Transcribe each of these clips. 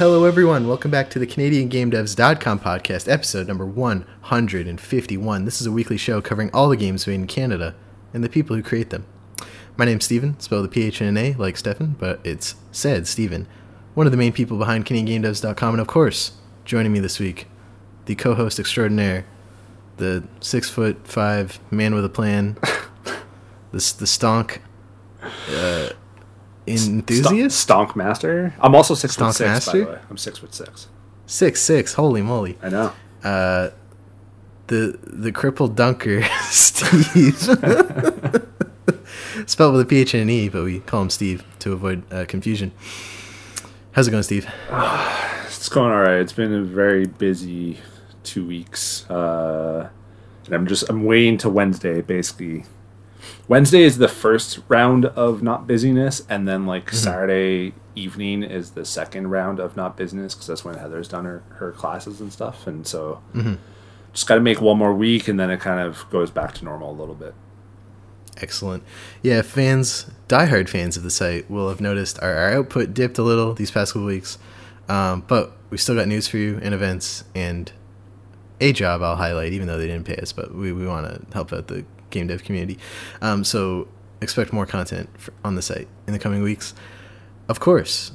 Hello, everyone. Welcome back to the CanadianGameDevs.com podcast, episode number 151. This is a weekly show covering all the games made in Canada and the people who create them. My name's Steven, spelled the P-H and an A like Stefan, but it's said Steven, one of the main people behind CanadianGameDevs.com, and of course, joining me this week, the co-host extraordinaire, the six foot five man with a plan, the, the stonk uh, enthusiast? Stonk master. I'm also six Stonk foot six, by master? the way. I'm six foot six. Six, six, holy moly. I know. uh, the the crippled dunker, Steve. Spelled with a PH and an E, but we call him Steve to avoid uh, confusion. How's it going, Steve? It's going all right. It's been a very busy two weeks. Uh, and I'm just I'm waiting to Wednesday basically. Wednesday is the first round of not busyness, and then like Mm-hmm. Saturday evening is the second round of not business because that's when Heather's done her, her classes and stuff. And so Mm-hmm. just got to make one more week, and then it kind of goes back to normal a little bit. Excellent. Yeah, fans, diehard fans of the site will have noticed our, our output dipped a little these past couple weeks, um, but we still got news for you and events and a job I'll highlight, even though they didn't pay us, but we, we want to help out the game dev community. Um, so expect more content for, on the site in the coming weeks. Of course,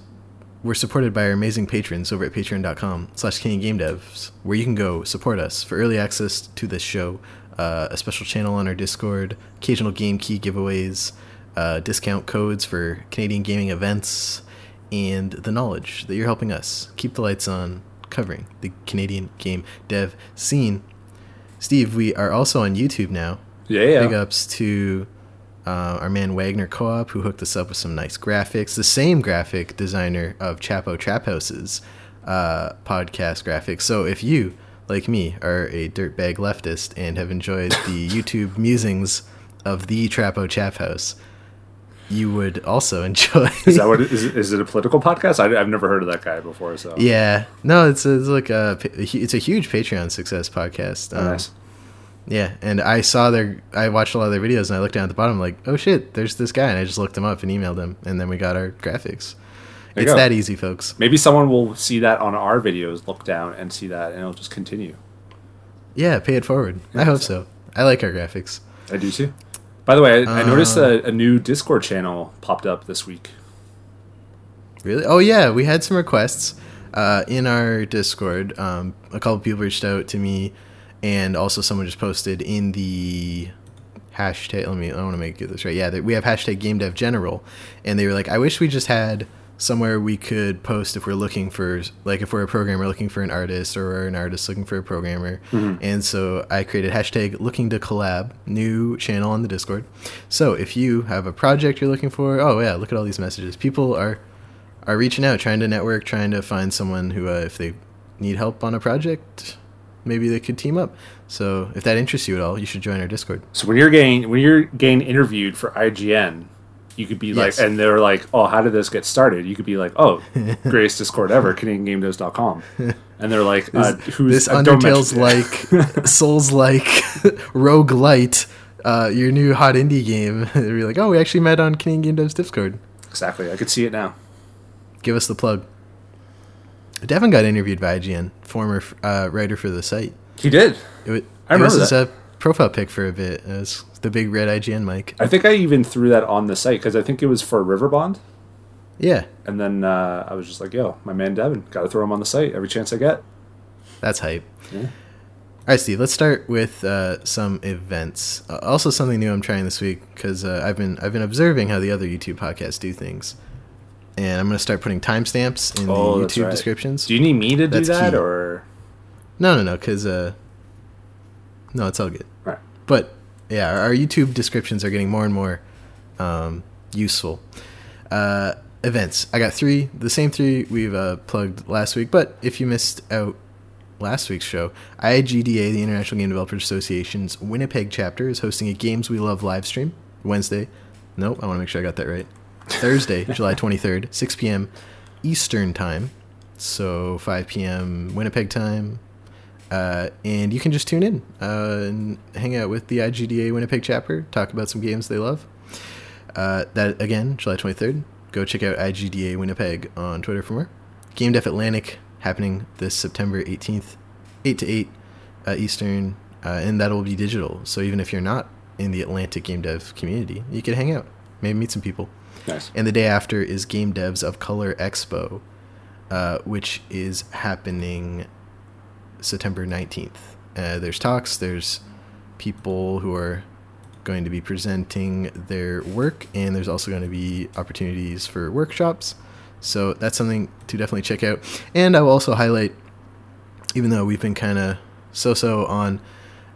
we're supported by our amazing patrons over at patreon.com slash Devs, where you can go support us for early access to this show, uh, a special channel on our Discord, occasional game key giveaways, uh, discount codes for Canadian gaming events, and the knowledge that you're helping us keep the lights on covering the Canadian game dev scene. Steve, we are also on YouTube now. Yeah, yeah. Big ups to uh, our man Wagner Co-op who hooked us up with some nice graphics. The same graphic designer of Chapo Trap House's uh, podcast graphics. So if you, like me, are a dirtbag leftist and have enjoyed the YouTube musings of the Trapo Chap House, you would also enjoy. Is that what it, is? It, is it a political podcast? I, have never heard of that guy before. So yeah, no, it's, it's like a it's a huge Patreon success podcast. Oh, Um, nice. Yeah, and I saw their, I watched a lot of their videos, and I looked down at the bottom, like, oh shit, there's this guy, and I just looked him up and emailed him, and then we got our graphics. There it's that easy, folks. Maybe someone will see that on our videos, look down and see that, and it'll just continue. Yeah, pay it forward. I hope so. I like our graphics. I do too. By the way, I, I noticed Uh, a, a new Discord channel popped up this week. Really? Oh yeah, we had some requests uh, in our Discord. Um, a couple people reached out to me, and also someone just posted in the hashtag. Let me. I want to make this right. Yeah, we have hashtag Game Dev General, and they were like, "I wish we just had somewhere we could post if we're looking for, like, if we're a programmer looking for an artist, or an artist looking for a programmer." And so I created hashtag Looking to Collab, new channel on the Discord. So if you have a project you're looking for, oh yeah, look at all these messages. People are are reaching out, trying to network, trying to find someone who, uh, if they need help on a project, maybe they could team up. So if that interests you at all, you should join our Discord. So when you're getting when you're getting interviewed for IGN, you could be Yes. like, and they're like, "Oh, how did this get started?" You could be like, "Oh, greatest Discord ever, CanadianGameDevs.com," and they're like, uh, "Who's this uh, don't Undertale's like, Souls like, Rogue Light, uh, your new hot indie game. They'd be like, oh, we actually met on Canadian Game Dev's Discord. exactly." I could see it now. Give us the plug. Devin got interviewed by IGN, former uh, writer for the site. He did. It, wa- I it was remember his that. uh, profile pic for a bit. It was the big red IGN mic. I think I even threw that on the site because I think it was for Riverbond. Yeah, And then uh, I was just like, "Yo, my man Devin, got to throw him on the site every chance I get." That's hype. Yeah. All right, Steve. Let's start with uh, some events. Uh, also, something new I'm trying this week because uh, I've been I've been observing how the other YouTube podcasts do things, and I'm going to start putting timestamps in Oh, the YouTube right. descriptions. Do you need me to do that, key. or no, no, no, because uh, no, it's all good. right? But yeah, our, our YouTube descriptions are getting more and more um, useful. Uh, events. I got three, the same three we've uh, plugged last week. But if you missed out last week's show, IGDA, the International Game Developers Association's Winnipeg chapter, is hosting a Games We Love live stream Wednesday. Nope, I want to make sure I got that right. Thursday, July 23rd, 6 p.m. Eastern Time. So 5 p.m. Winnipeg time, uh, and you can just tune in uh, and hang out with the IGDA Winnipeg chapter, talk about some games they love. Uh, that again, July 23rd. Go check out IGDA Winnipeg on Twitter for more. Game Dev Atlantic happening this September 18th, 8 to 8 uh, Eastern, uh, and that'll be digital. So even if you're not in the Atlantic game dev community, you could hang out, maybe meet some people. Nice. And the day after is Game Devs of Color Expo, uh, which is happening September 19th. Uh, there's talks, there's people who are going to be presenting their work, and there's also going to be opportunities for workshops. So that's something to definitely check out. And I will also highlight, even though we've been kind of so so on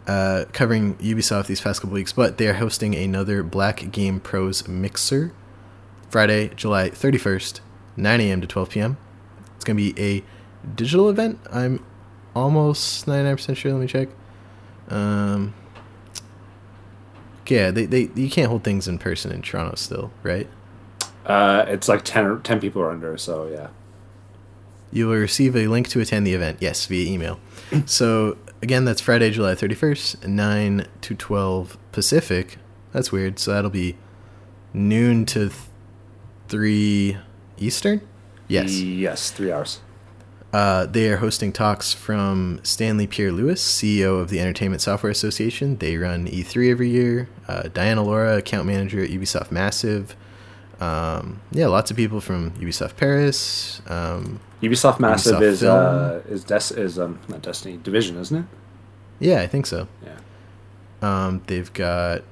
uh, covering Ubisoft these past couple weeks, but they are hosting another Black Game Pros Mixer Friday, July 31st, 9 a.m. to 12 p.m. It's going to be a digital event. I'm almost 99% sure. Let me check. Um, yeah, they, they you can't hold things in person in Toronto still, right? Uh, it's like 10, 10 people are under, so yeah. You will receive a link to attend the event, yes, via email. so, again, that's Friday, July 31st, 9 to 12 Pacific. That's weird. So, that'll be noon to th- 3 Eastern? Yes. Yes, three hours. Uh, they are hosting talks from Stanley Pierre-Louis, CEO of the Entertainment Software Association. They run E3 every year. Uh, Diana Laura, account manager at Ubisoft Massive. Um, yeah, lots of people from Ubisoft Paris. Um, Ubisoft Massive Ubisoft is uh, is Des- is um not Destiny Division, isn't it? yeah, I think so. Yeah. Um, they've got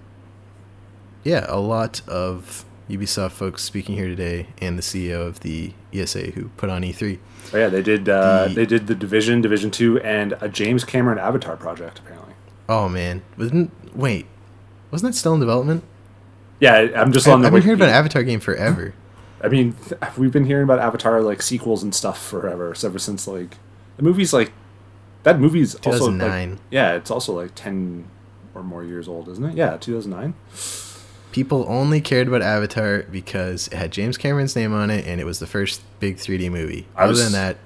yeah a lot of Ubisoft folks speaking here today, and the CEO of the ESA who put on E E3. Oh yeah, they did uh, The- they did the Division, Division Two, and a James Cameron Avatar project apparently. Oh man, wasn't wait, wasn't that still in development? Yeah, I'm just I, on the. I've been hearing about an Avatar game forever. I mean, we've been hearing about Avatar like sequels and stuff forever, so ever since like the movie's like that movie's also like, 2009. yeah, it's also like ten or more years old, isn't it? Yeah, 2009. People only cared about Avatar because it had James Cameron's name on it, and it was the first big 3D movie. I Other was- than that,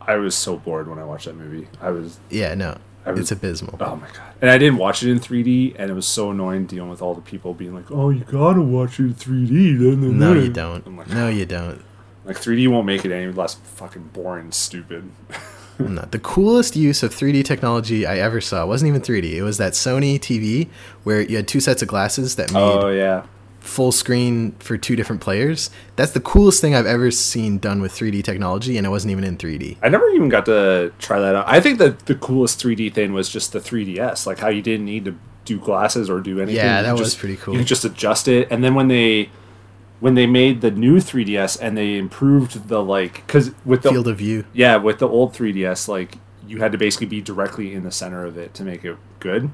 I was so bored when I watched that movie. I was yeah, no, I was- it's abysmal. oh my god, and I didn't watch it in 3D, and it was so annoying dealing with all the people being like, "Oh, you gotta watch it in 3D." Then, then, no, oh you don't. Like, No, you don't. Like 3D won't make it any less fucking boring, and stupid. No. The coolest use of 3D technology I ever saw wasn't even 3D. It was that Sony TV where you had two sets of glasses that made oh yeah, full screen for two different players. That's the coolest thing I've ever seen done with 3D technology, and it wasn't even in 3D. I never even got to try that out. I think that the coolest 3D thing was just the 3DS, like how you didn't need to do glasses or do anything. Yeah, that could was just- pretty cool. You could just adjust it, and then when they when they made the new 3DS and they improved the like because with the Field of view. yeah with the old 3DS like you had to basically be directly in the center of it to make it good.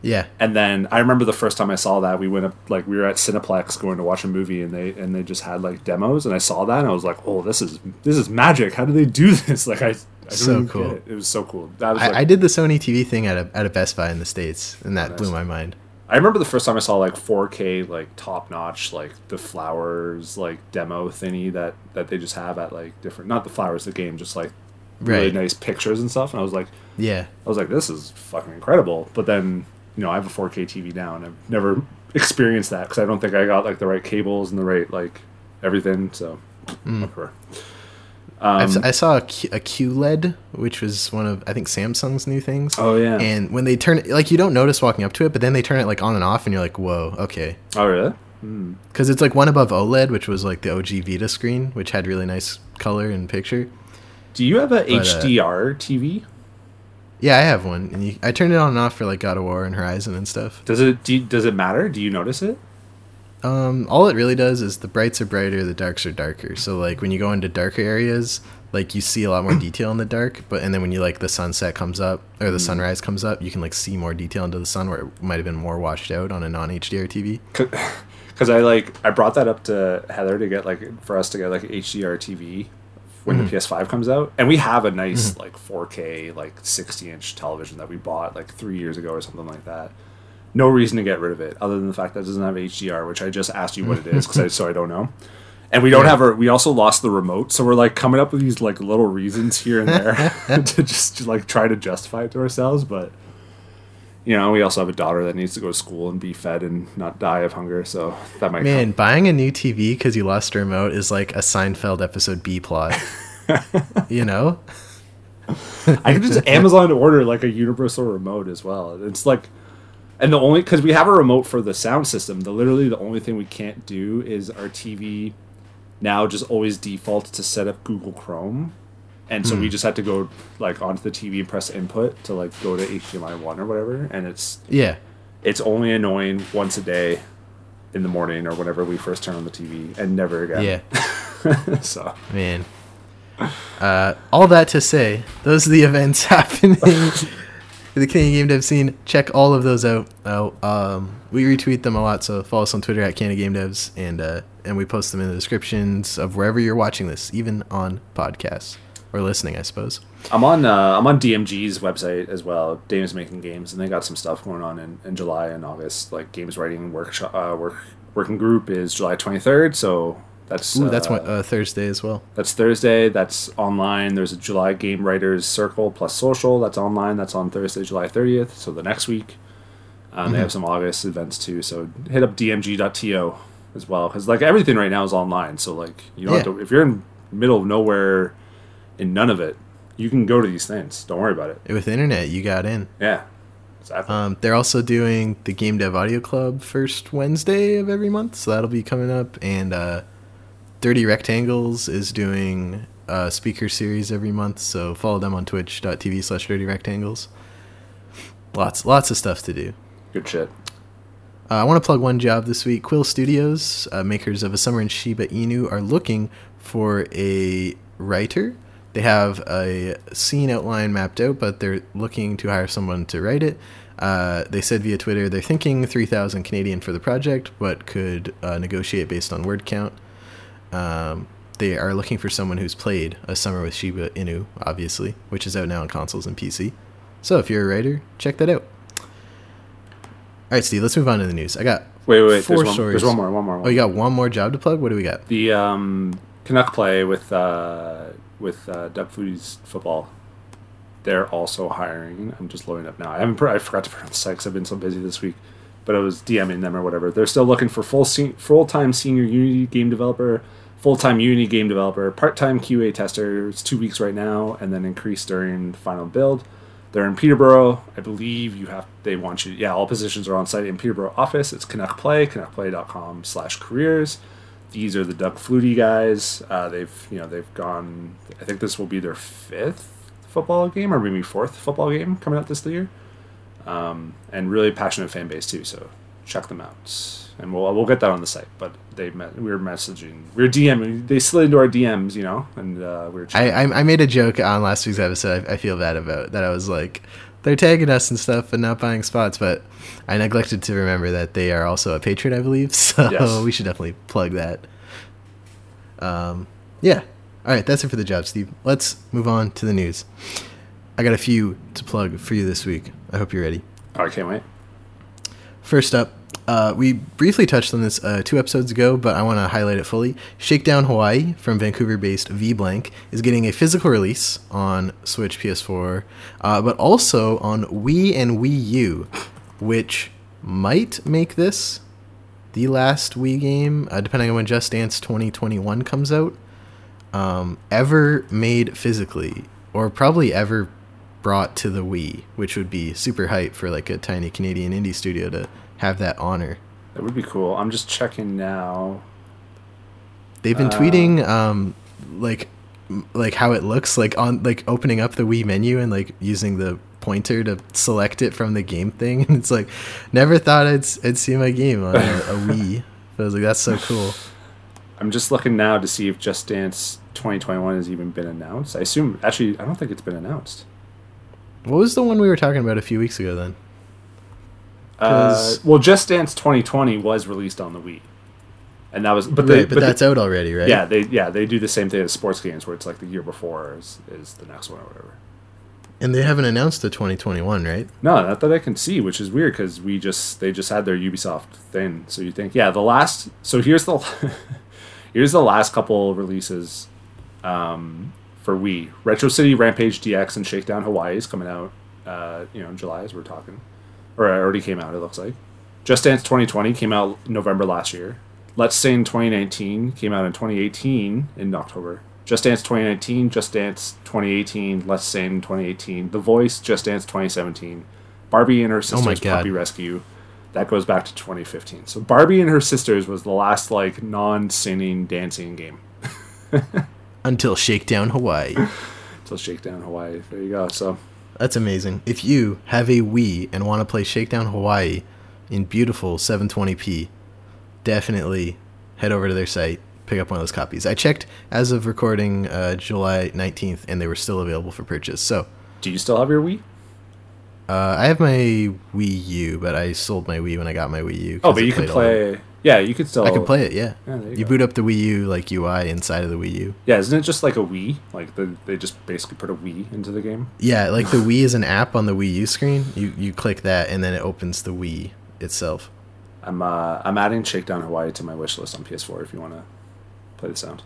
Yeah. And then I remember the first time I saw that we went up like we were at Cineplex going to watch a movie and they and they just had like demos and I saw that and I was like, oh, this is this is magic. How do they do this? Like I, I So cool. it. It was so cool. That was like, I, I did the Sony TV thing at a, at a Best Buy in the States, and that Nice. blew my mind. I remember the first time I saw like 4K like top notch like the flowers like demo thingy that that they just have at like different not the flowers the game just like really nice pictures and stuff and I was like Yeah. I was like this is fucking incredible but then you know I have a 4K TV now and I've never experienced that because I don't think I got like the right cables and the right like everything so Mm. whatever. Um, I saw a, Q, a QLED, which was one of I think Samsung's new things. oh yeah And when they turn it, like you don't notice walking up to it, but then they turn it like on and off, and you're like, whoa, okay. oh really Because it's like one above OLED, which was like the OG Vita screen, which had really nice color and picture. do you have a But, uh, HDR TV Yeah, I have one, and you, I turned it on and off for like God of War and Horizon and stuff. does it do you- does it matter do you notice it Um, all it really does is the brights are brighter, the darks are darker. So like when you go into darker areas, like you see a lot more detail in the dark. But and then when you like the sunset comes up or the sunrise comes up, you can like see more detail into the sun where it might have been more washed out on a non HDR TV. because I like I brought that up to Heather to get like for us to get like HDR TV when Mm-hmm. the PS5 comes out, and we have a nice like 4K like 60 inch television that we bought like three years ago or something like that. No reason to get rid of it other than the fact that it doesn't have HDR, which I just asked you what it is because I so I don't know. And we don't Yeah. have our. We also lost the remote, so we're like coming up with these like little reasons here and there to just to, like try to justify it to ourselves, but you know, we also have a daughter that needs to go to school and be fed and not die of hunger. So that might Man, buying a new TV because you lost a remote is like a Seinfeld episode B plot. you know? I could just Amazon order like a universal remote as well. It's like, and the only because we have a remote for the sound system. The literally the only thing we can't do is our TV now just always defaults to set up Google Chrome, and so we just had to go like onto the TV and press input to like go to HDMI one or whatever, and it's Yeah. it's only annoying once a day in the morning or whenever we first turn on the TV, and never again. Yeah. so Man. Uh, all that to say, those are the events happening in the Canadian game dev scene. Check all of those out. Uh, um, we retweet them a lot, so follow us on Twitter at Canada Game Devs, and uh, and we post them in the descriptions of wherever you're watching this, even on podcasts or listening, I suppose. I'm on uh, I'm on DMG's website as well. Dames making games, and they got some stuff going on in, in July and August. Like games writing workshop uh, work working group is July 23rd, so that's Ooh, that's uh, what uh, Thursday as well. that's Thursday. That's online. There's a July Game Writers Circle plus social. That's online. That's on Thursday, July 30th. So the next week, um, they have some August events too. So hit up dmg.to as well because like everything right now is online. So like you don't have to if you're in middle of nowhere, in none of it, you can go to these things. Don't worry about it. With internet, you got in. Yeah, exactly. Um, they're also doing the Game Dev Audio Club first Wednesday of every month, so that'll be coming up. And uh, Dirty Rectangles is doing a speaker series every month, so follow them on twitch.tv slash dirty rectangles. Lots, lots of stuff to do. Good shit. Uh, I want to plug one job this week. Quill Studios, uh, makers of A Summer in Shiba Inu, are looking for a writer. They have a scene outline mapped out, but they're looking to hire someone to write it. Uh, they said via Twitter they're thinking 3,000 Canadian for the project, but could uh, negotiate based on word count. Um, they are looking for someone who's played A Summer with Shiba Inu, obviously, which is out now on consoles and PC. So if you're a writer, check that out. All right, Steve, let's move on to the news. I got Wait, wait, wait. four There's one, stories. there's one more. One more. One Oh, you got one more job to plug? What do we got? the um, Canuck play with uh, with uh, Flutie's football. They're also hiring. I'm just loading up now. I haven't. I forgot to put on the site I've been so busy this week. But I was DMing them or whatever. They're still looking for full se- full time senior Unity game developer, full time Unity game developer, part time QA tester. It's two weeks right now, and then increase during final build. They're in Peterborough. I believe you have. They want you. Yeah, all positions are on site in Peterborough office. It's Canuck Play. Slash careers. These are the Doug Flutie guys. Uh, they've you know they've gone. I think this will be their fifth football game or maybe fourth football game coming out this year. Um, and really passionate fan base too. So check them out. And we'll we'll get that on the site. But they met, we were messaging. We were DMing. They slid into our DMs, you know, and uh, we were. I, I I made a joke on last week's episode. I, I feel bad about that. I was like, they're tagging us and stuff and not buying spots, but I neglected to remember that they are also a patron, I believe. So Yes. we should definitely plug that. Um, yeah. All right, that's it for the job, Steve. Let's move on to the news. I got a few to plug for you this week. I hope you're ready. Oh, I can't wait. First up, uh, we briefly touched on this uh, two episodes ago, but I want to highlight it fully. Shakedown Hawaii from Vancouver based VBlank is getting a physical release on Switch, PS4, uh, but also on Wii and Wii U, which might make this the last Wii game, uh, depending on when Just Dance 2021 comes out, um, ever made physically, or probably ever brought to the Wii, which would be super hype for like a tiny Canadian indie studio to have that honor. That would be cool. I'm just checking now. They've been Uh. tweeting um like like how it looks like on like opening up the Wii menu and like using the pointer to select it from the game thing and it's like never thought I'd I'd see my game on a, a Wii. I was like that's so cool. I'm just looking now to see if Just Dance 2021 has even been announced. I assume actually I don't think it's been announced. What was the one we were talking about a few weeks ago then? Uh, well, Just Dance 2020 was released on the Wii, and that was but they right, but, but that's they, out already, right? yeah they yeah they do the same thing as sports games where it's like the year before is, is the next one or whatever. And they haven't announced the 2021, right? No, not that I can see, which is weird because we just they just had their Ubisoft thing. So you think, yeah, the last. So here's the here's the last couple releases um, for Wii: Retro City Rampage DX and Shakedown Hawaii is coming out. Uh, you know, in July as we're talking, or it already came out. It looks like. Just Dance 2020 came out November last year. Let's Say in 2019 came out in 2018 in October. Just Dance 2019, Just Dance 2018, Let's Sing 2018, The Voice, Just Dance 2017, Barbie and her oh sisters God. Puppy Rescue. That goes back to 2015. So Barbie and her sisters was the last like non-singing dancing game. Until Shakedown Hawaii. Till Shakedown Hawaii. There you go. So That's amazing. If you have a Wii and want to play Shakedown Hawaii in beautiful 720p, definitely head over to their site, pick up one of those copies. I checked as of recording uh, July 19th, and they were still available for purchase. So do you still have your Wii? uh, I have my Wii U, but I sold my Wii when I got my Wii U. Oh, but you all play. Yeah, you could still. I could play it. Yeah. Yeah, you you boot up the Wii U like UI inside of the Wii U. Yeah, isn't it just like a Wii? Like the, they just basically put a Wii into the game. Yeah, like the Wii is an app on the Wii U screen. You you click that, and then it opens the Wii itself. I'm uh, I'm adding Shakedown Hawaii to my wish list on PS4 if you want to play the sound.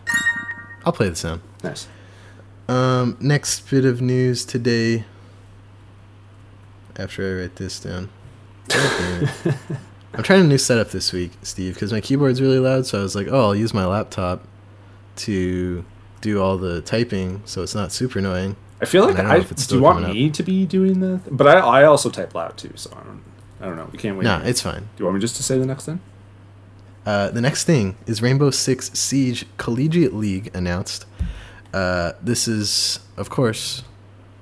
I'll play the sound. Nice. Um, next bit of news today. After I write this down, God damn it. I'm trying a new setup this week, Steve, because my keyboard's really loud. So I was like, oh, I'll use my laptop to do all the typing, so it's not super annoying. I feel like I I, do you want me to be doing the? Th- but I I also type loud too, so I don't I don't know. We can't wait. Nah, it's fine. Do you want me just to say the next thing? Uh, the next thing is Rainbow Six Siege Collegiate League announced. Uh, this is, of course,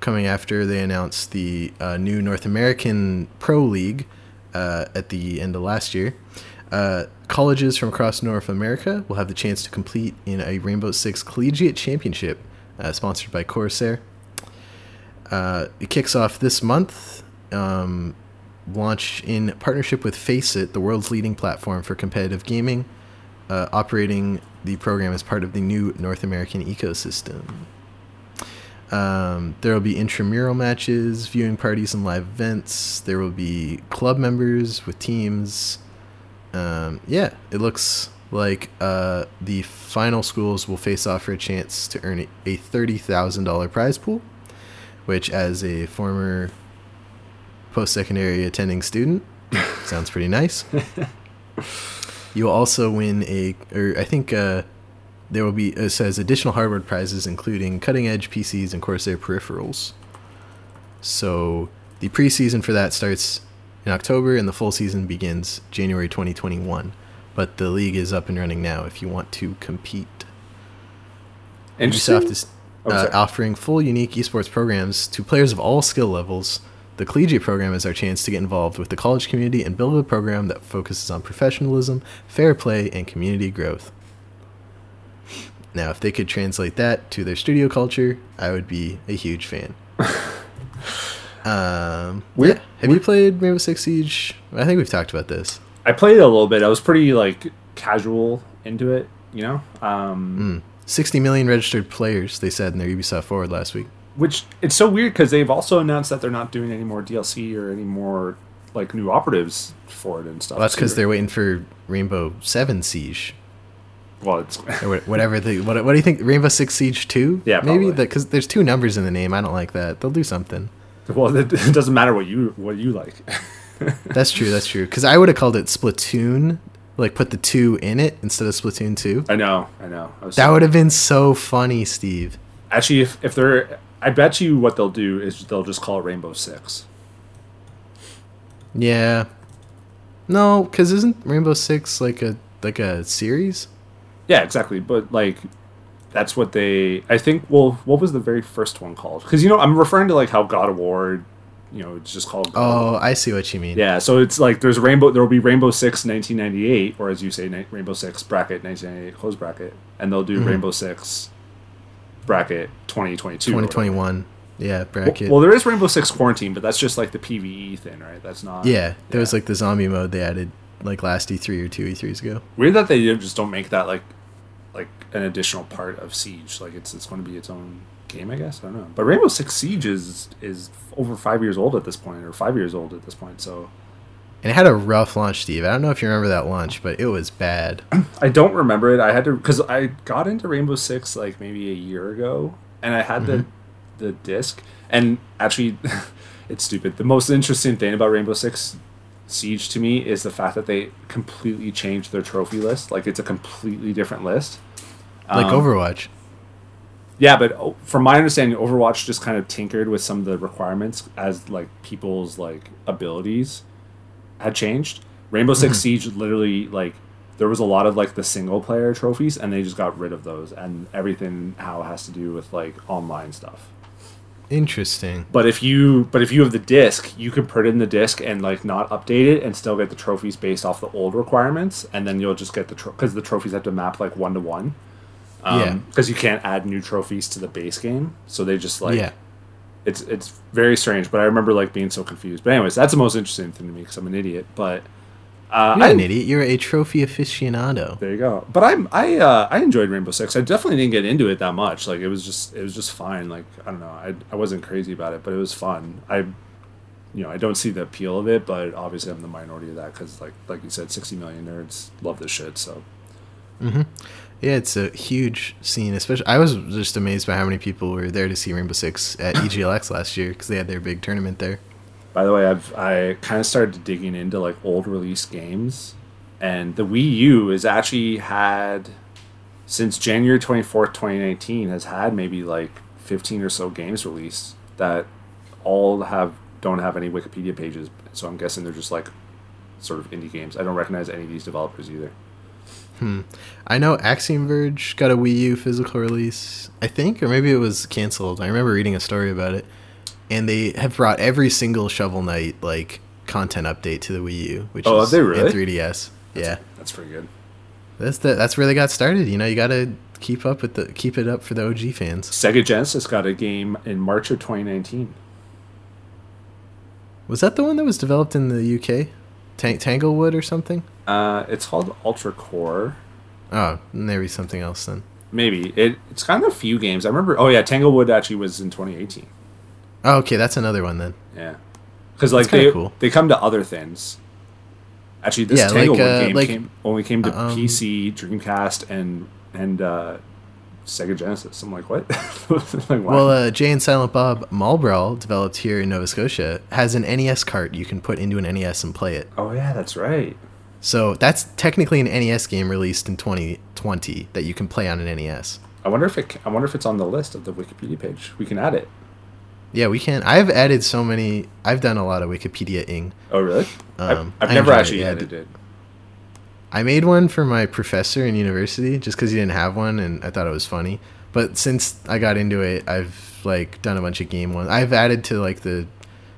coming after they announced the uh, new North American Pro League uh, at the end of last year. Uh, colleges from across North America will have the chance to compete in a Rainbow Six Collegiate Championship, uh, sponsored by Corsair. Uh, it kicks off this month. Um, launch in partnership with Faceit, the world's leading platform for competitive gaming, uh, operating the program as part of the new North American ecosystem. Um, there will be intramural matches, viewing parties, and live events. There will be club members with teams. Um, yeah, it looks like uh, the final schools will face off for a chance to earn a- a $30,000 prize pool, which, as a former post secondary attending student. Sounds pretty nice. You'll also win a, or I think uh, there will be, it says additional hardware prizes, including cutting edge PCs and Corsair peripherals. So the preseason for that starts in October and the full season begins January 2021. But the league is up and running now if you want to compete. Ubisoft is Oh, uh, offering full unique esports programs to players of all skill levels. The collegiate program is our chance to get involved with the college community and build a program that focuses on professionalism, fair play, and community growth. Now, if they could translate that to their studio culture, I would be a huge fan. um, We're- yeah. Have you played Rainbow Six Siege? I think we've talked about this. I played a little bit. I was pretty like casual into it, you know. Um, Mm. 60 million registered players, they said in their Ubisoft Forward last week. Which it's so weird because they've also announced that they're not doing any more DLC or any more like new operatives for it and stuff. Well, that's because they're waiting for Rainbow Seven Siege well, it's whatever. The what, what do you think? Rainbow Six Siege Two? Yeah, maybe because there's two numbers in the name. I don't like that. They'll do something. well, it, it doesn't matter what you what you like. That's true. That's true. Because I would have called it Splatoon. Like put the two in it instead of Splatoon Two. I know, I know. I That would have been so funny, Steve. actually if if they're, I bet you what they'll do is they'll just call it Rainbow Six. Yeah. No, because isn't Rainbow Six like a like a series? Yeah, exactly. But like, that's what they. I think. Well, what was the very first one called? Because you know, I'm referring to like how God of War, you know, it's just called. God Oh. I see what you mean. Yeah, so it's like there's Rainbow. There will be Rainbow Six 1998, or as you say, Rainbow Six bracket 1998 close bracket, and they'll do Mhm. Rainbow Six bracket 2022. 2021. Yeah, Well, bracket. well, there is Rainbow Six Quarantine, but that's just like the PVE thing, right? That's not. yeah, there was like the zombie mode they added like last E3 or two E3s ago. Weird that they just don't make that like like an additional part of Siege. Like it's it's going to be its own game, I guess. I don't know. But Rainbow Six Siege is is over five years old at this point, or five years old at this point. So And it had a rough launch, Steve. I don't know if you remember that launch, but it was bad. I don't remember it. I had to because I got into Rainbow Six like maybe a year ago, and I had the mm-hmm. the disc. And actually, it's stupid. The most interesting thing about Rainbow Six Siege to me is the fact that they completely changed their trophy list. Like it's a completely different list. Like Um, Overwatch. Yeah, but from my understanding, Overwatch just kind of tinkered with some of the requirements as like people's like abilities had changed. Rainbow 6 Siege literally like there was a lot of like the single player trophies and they just got rid of those and everything how it has to do with like online stuff. Interesting. But if you but if you have the disc, you can put in the disc and like not update it and still get the trophies based off the old requirements, and then you'll just get the because the trophies have to map like one to one. Yeah. Because you can't add new trophies to the base game, so they just like yeah. it's it's very strange. But I remember like being so confused. But anyways, that's the most interesting thing to me because I'm an idiot. But uh, You're I, an idiot. You're a trophy aficionado. there you go. But I'm I uh, I enjoyed Rainbow Six. I definitely didn't get into it that much. Like it was just it was just fine. Like I don't know. I I wasn't crazy about it, but it was fun. I you know I don't see the appeal of it, but obviously I'm the minority of that because like like you said, 60 million nerds love this shit. So Yeah, it's a huge scene. Especially, I was just amazed by how many people were there to see Rainbow Six at EGLX last year because they had their big tournament there. by the way, I've I kind of started digging into like old release games, and the Wii U has actually had since January 24th, 2019 has had maybe like 15 or so games released that all have don't have any Wikipedia pages. So I'm guessing they're just like sort of indie games. I don't recognize any of these developers either. Hmm. I know Axiom Verge got a Wii U physical release, I think, or maybe it was canceled. I remember reading a story about it, and they have brought every single Shovel Knight like content update to the Wii U, which Oh, is they really? and 3DS. Yeah, That's pretty good. that's the that's where they got started. You know, you got to keep up with the keep it up for the OG fans. Sega Genesis got a game in March of 2019. Was that the one that was developed in the UK, Tang- Tanglewood or something? Uh, it's called Ultra Core. Oh, maybe something else then. Maybe it. It's kind of a few games. I remember. Oh yeah, Tanglewood actually was in 2018. Oh, okay, that's another one then. Yeah, because like they cool. they come to other things. Actually, this Yeah, like, Tanglewood uh, game like, came, only came to um, PC, Dreamcast, and and uh, Sega Genesis. I'm like, what? like, wow. Well, uh, Jay and Silent Bob Mall Brawl, developed here in Nova Scotia, has an NES cart you can put into an NES and play it. oh yeah, that's right. So that's technically an NES game released in 2020 that you can play on an NES. I wonder if it. I wonder if it's on the list of the Wikipedia page. We can add it. Yeah, we can. I've added so many. I've done a lot of Wikipedia-ing. Oh really? Um, I've, I've never actually added it. I made one for my professor in university just because he didn't have one, and I thought it was funny. But since I got into it, I've like done a bunch of game ones. I've added to like the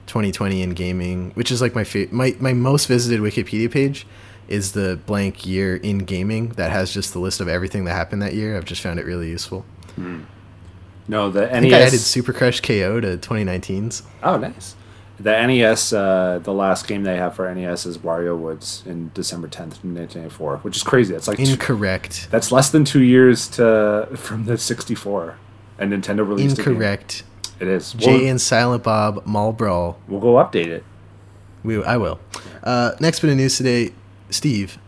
2020 in gaming, which is like my fa- my my most visited Wikipedia page is the blank year in gaming that has just the list of everything that happened that year. I've just found it really useful. No, the NES. I think I added Super Crush KO to 2019's. Oh, nice. The NES, uh, the last game they have for NES is Wario Woods in December 10th, 1994, which is crazy. That's like two, Incorrect. that's less than two years to from the 64, and Nintendo released. Incorrect. It is. Jay We'll, and Silent Bob Mall Brawl we'll go update it. We, I will. Uh, next bit of news today, Steve.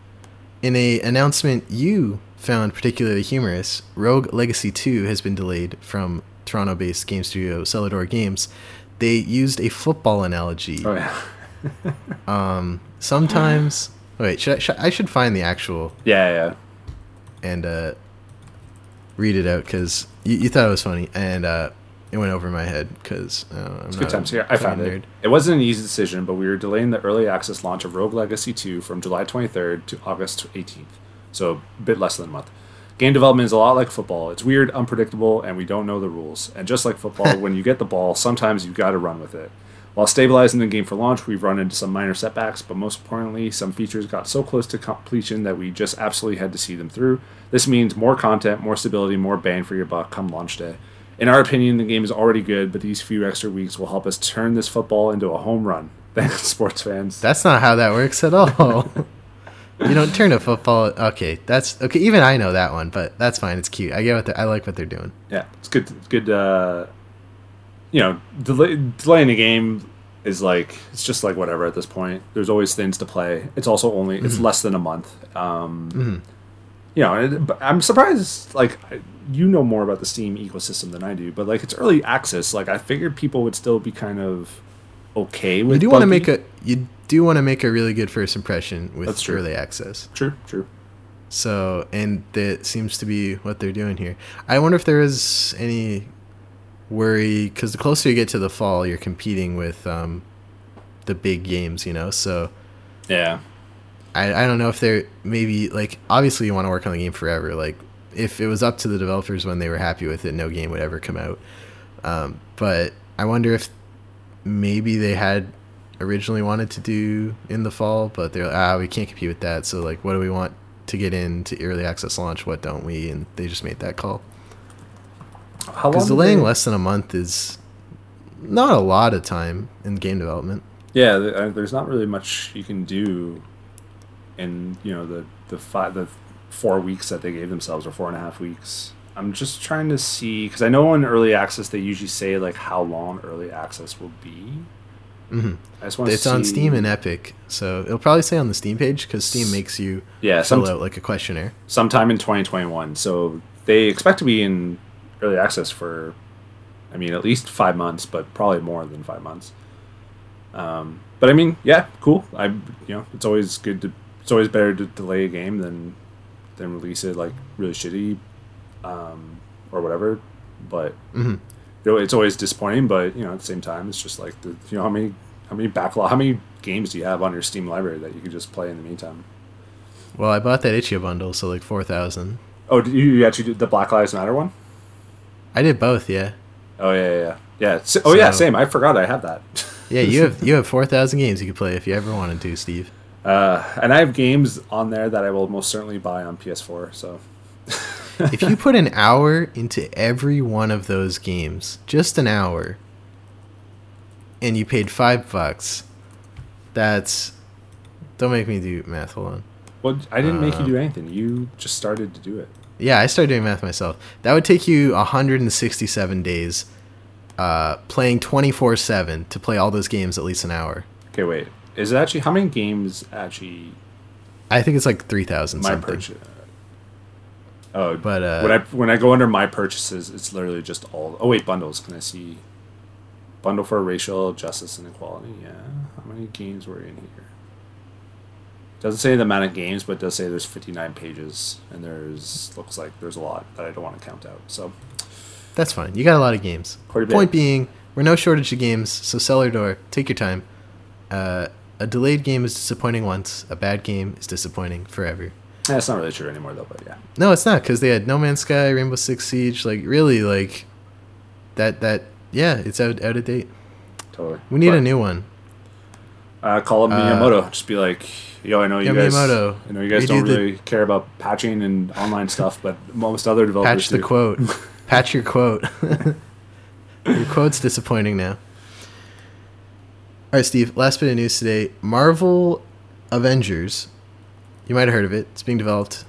In a announcement you found particularly humorous, Rogue Legacy 2 has been delayed from Toronto-based game studio Cellar Door Games. They used a football analogy. Oh yeah, Sometimes, wait, should I, should, I should find the actual yeah, yeah. and uh, read it out because you, you thought it was funny and uh, it went over my head because uh, It's good times here. I found fucking it. It wasn't an easy decision, but we were delaying the early access launch of Rogue Legacy 2 from July 23rd to August 18th, so a bit less than a month. Game development is a lot like football. It's weird, unpredictable, and we don't know the rules. And just like football, when you get the ball, sometimes you've got to run with it. While stabilizing the game for launch, we've run into some minor setbacks, but most importantly, some features got so close to completion that we just absolutely had to see them through. This means more content, more stability, more bang for your buck come launch day. In our opinion, the game is already good, but these few extra weeks will help us turn this football into a home run. Thanks, sports fans. That's not how that works at all. you don't turn a football. Okay, that's okay. Even I know that one, but that's fine. It's cute. I get what I like what they're doing. Yeah, it's good. It's good. Uh, you know, delay, delaying a game is like it's just like whatever at this point. There's always things to play. It's also only it's less than a month. Um, You know, I'm surprised. Like you know more about the Steam ecosystem than I do, but like it's early access. Like I figured people would still be kind of okay with. You do want to make a you do want to make a really good first impression with That's true. early access. true, true. So, and that seems to be what they're doing here. I wonder if there is any worry because the closer you get to the fall, you're competing with um, the big games, you know. So, Yeah. I, I don't know if they're maybe like obviously you want to work on the game forever. Like if it was up to the developers when they were happy with it, no game would ever come out. Um, but I wonder if maybe they had originally wanted to do in the fall, but they're like, ah we can't compete with that. So like, what do we want to get into early access launch? What don't we? And they just made that call because delaying they- less than a month is not a lot of time in game development. Yeah, uh, there's not really much you can do in you know the the five the four weeks that they gave themselves or four and a half weeks. I'm just trying to see because I know in early access they usually say like how long early access will be. hmm I just want to It's on Steam and Epic, so it'll probably say on the Steam page because Steam makes you yeah, fill some, out like a questionnaire. sometime in 2021. So they expect to be in early access for, I mean, at least five months, but probably more than five months. Um, but I mean, yeah, cool. I you know, it's always good to. It's always better to delay a game than than release it like really shitty, um, or whatever. But hmm you know, it's always disappointing. But you know, at the same time, it's just like the you know how many how many backlog how many games do you have on your Steam library that you can just play in the meantime? Well, I bought that Itch.io bundle, so like four thousand. Oh, did you actually did the Black Lives Matter one? I did both, yeah. Oh yeah, yeah, yeah. yeah. Oh yeah, same. I forgot I had that. Yeah, you have you have four thousand games you could play if you ever wanted to, Steve. Uh, and I have games on there that I will most certainly buy on PS4. So if you put an hour into every one of those games, just an hour, and you paid five bucks, that's don't make me do math. Hold on. well, I didn't make you do anything. You just started to do it. Yeah, I started doing math myself. That would take you 167 days, uh, playing 24 seven to play all those games at least an hour. Okay, wait. Is it actually how many games actually I think it's like 3,000 my something. purchase? Oh, But, uh, when I when I go under my purchases, it's literally just all. Oh wait, bundles. Can I see bundle for racial justice and equality? Yeah. How many games were in here? Doesn't say the amount of games, but it does say there's 59 pages, and there's looks like there's a lot that I don't want to count out. So That's fine. You got a lot of games. Quite a bit. Point being, we're no shortage of games, so sell your door. Take your time. Uh, a delayed game is disappointing once. A bad game is disappointing forever. that's not really true anymore, though. But yeah, No, it's not because they had No Man's Sky, Rainbow Six Siege. Like really, like that. That yeah, it's out out of date. totally. We need But, a new one. Uh, call up Uh, Miyamoto. Just be like, yo, I know you Yo, guys. Miyamoto, I know you guys don't the- really care about patching and online stuff, but most other developers Patch the do. quote. Patch your quote. your quote's disappointing now. All right, Steve. Last bit of news today: Marvel Avengers. You might have heard of it. It's being developed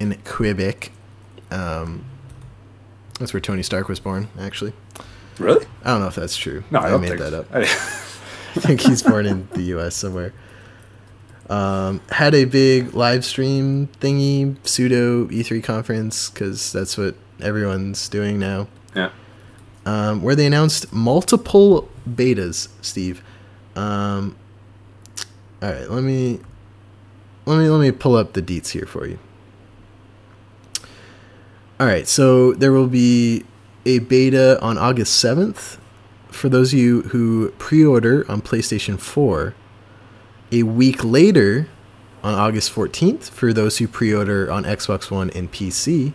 in Quebec. Um, that's where Tony Stark was born. Actually, Really? I don't know if that's true. No, I, don't made think that up. I, I think he's born in the U.S. somewhere. Um, had a big live stream thingy, pseudo E3 conference, because that's what everyone's doing now. yeah. Um, where they announced multiple betas. Steve, um, all right, let me let me let me pull up the deets here for you. All right, so there will be a beta on August seventh for those of you who pre-order on PlayStation 4, a week later on August 14th for those who pre-order on Xbox One and PC,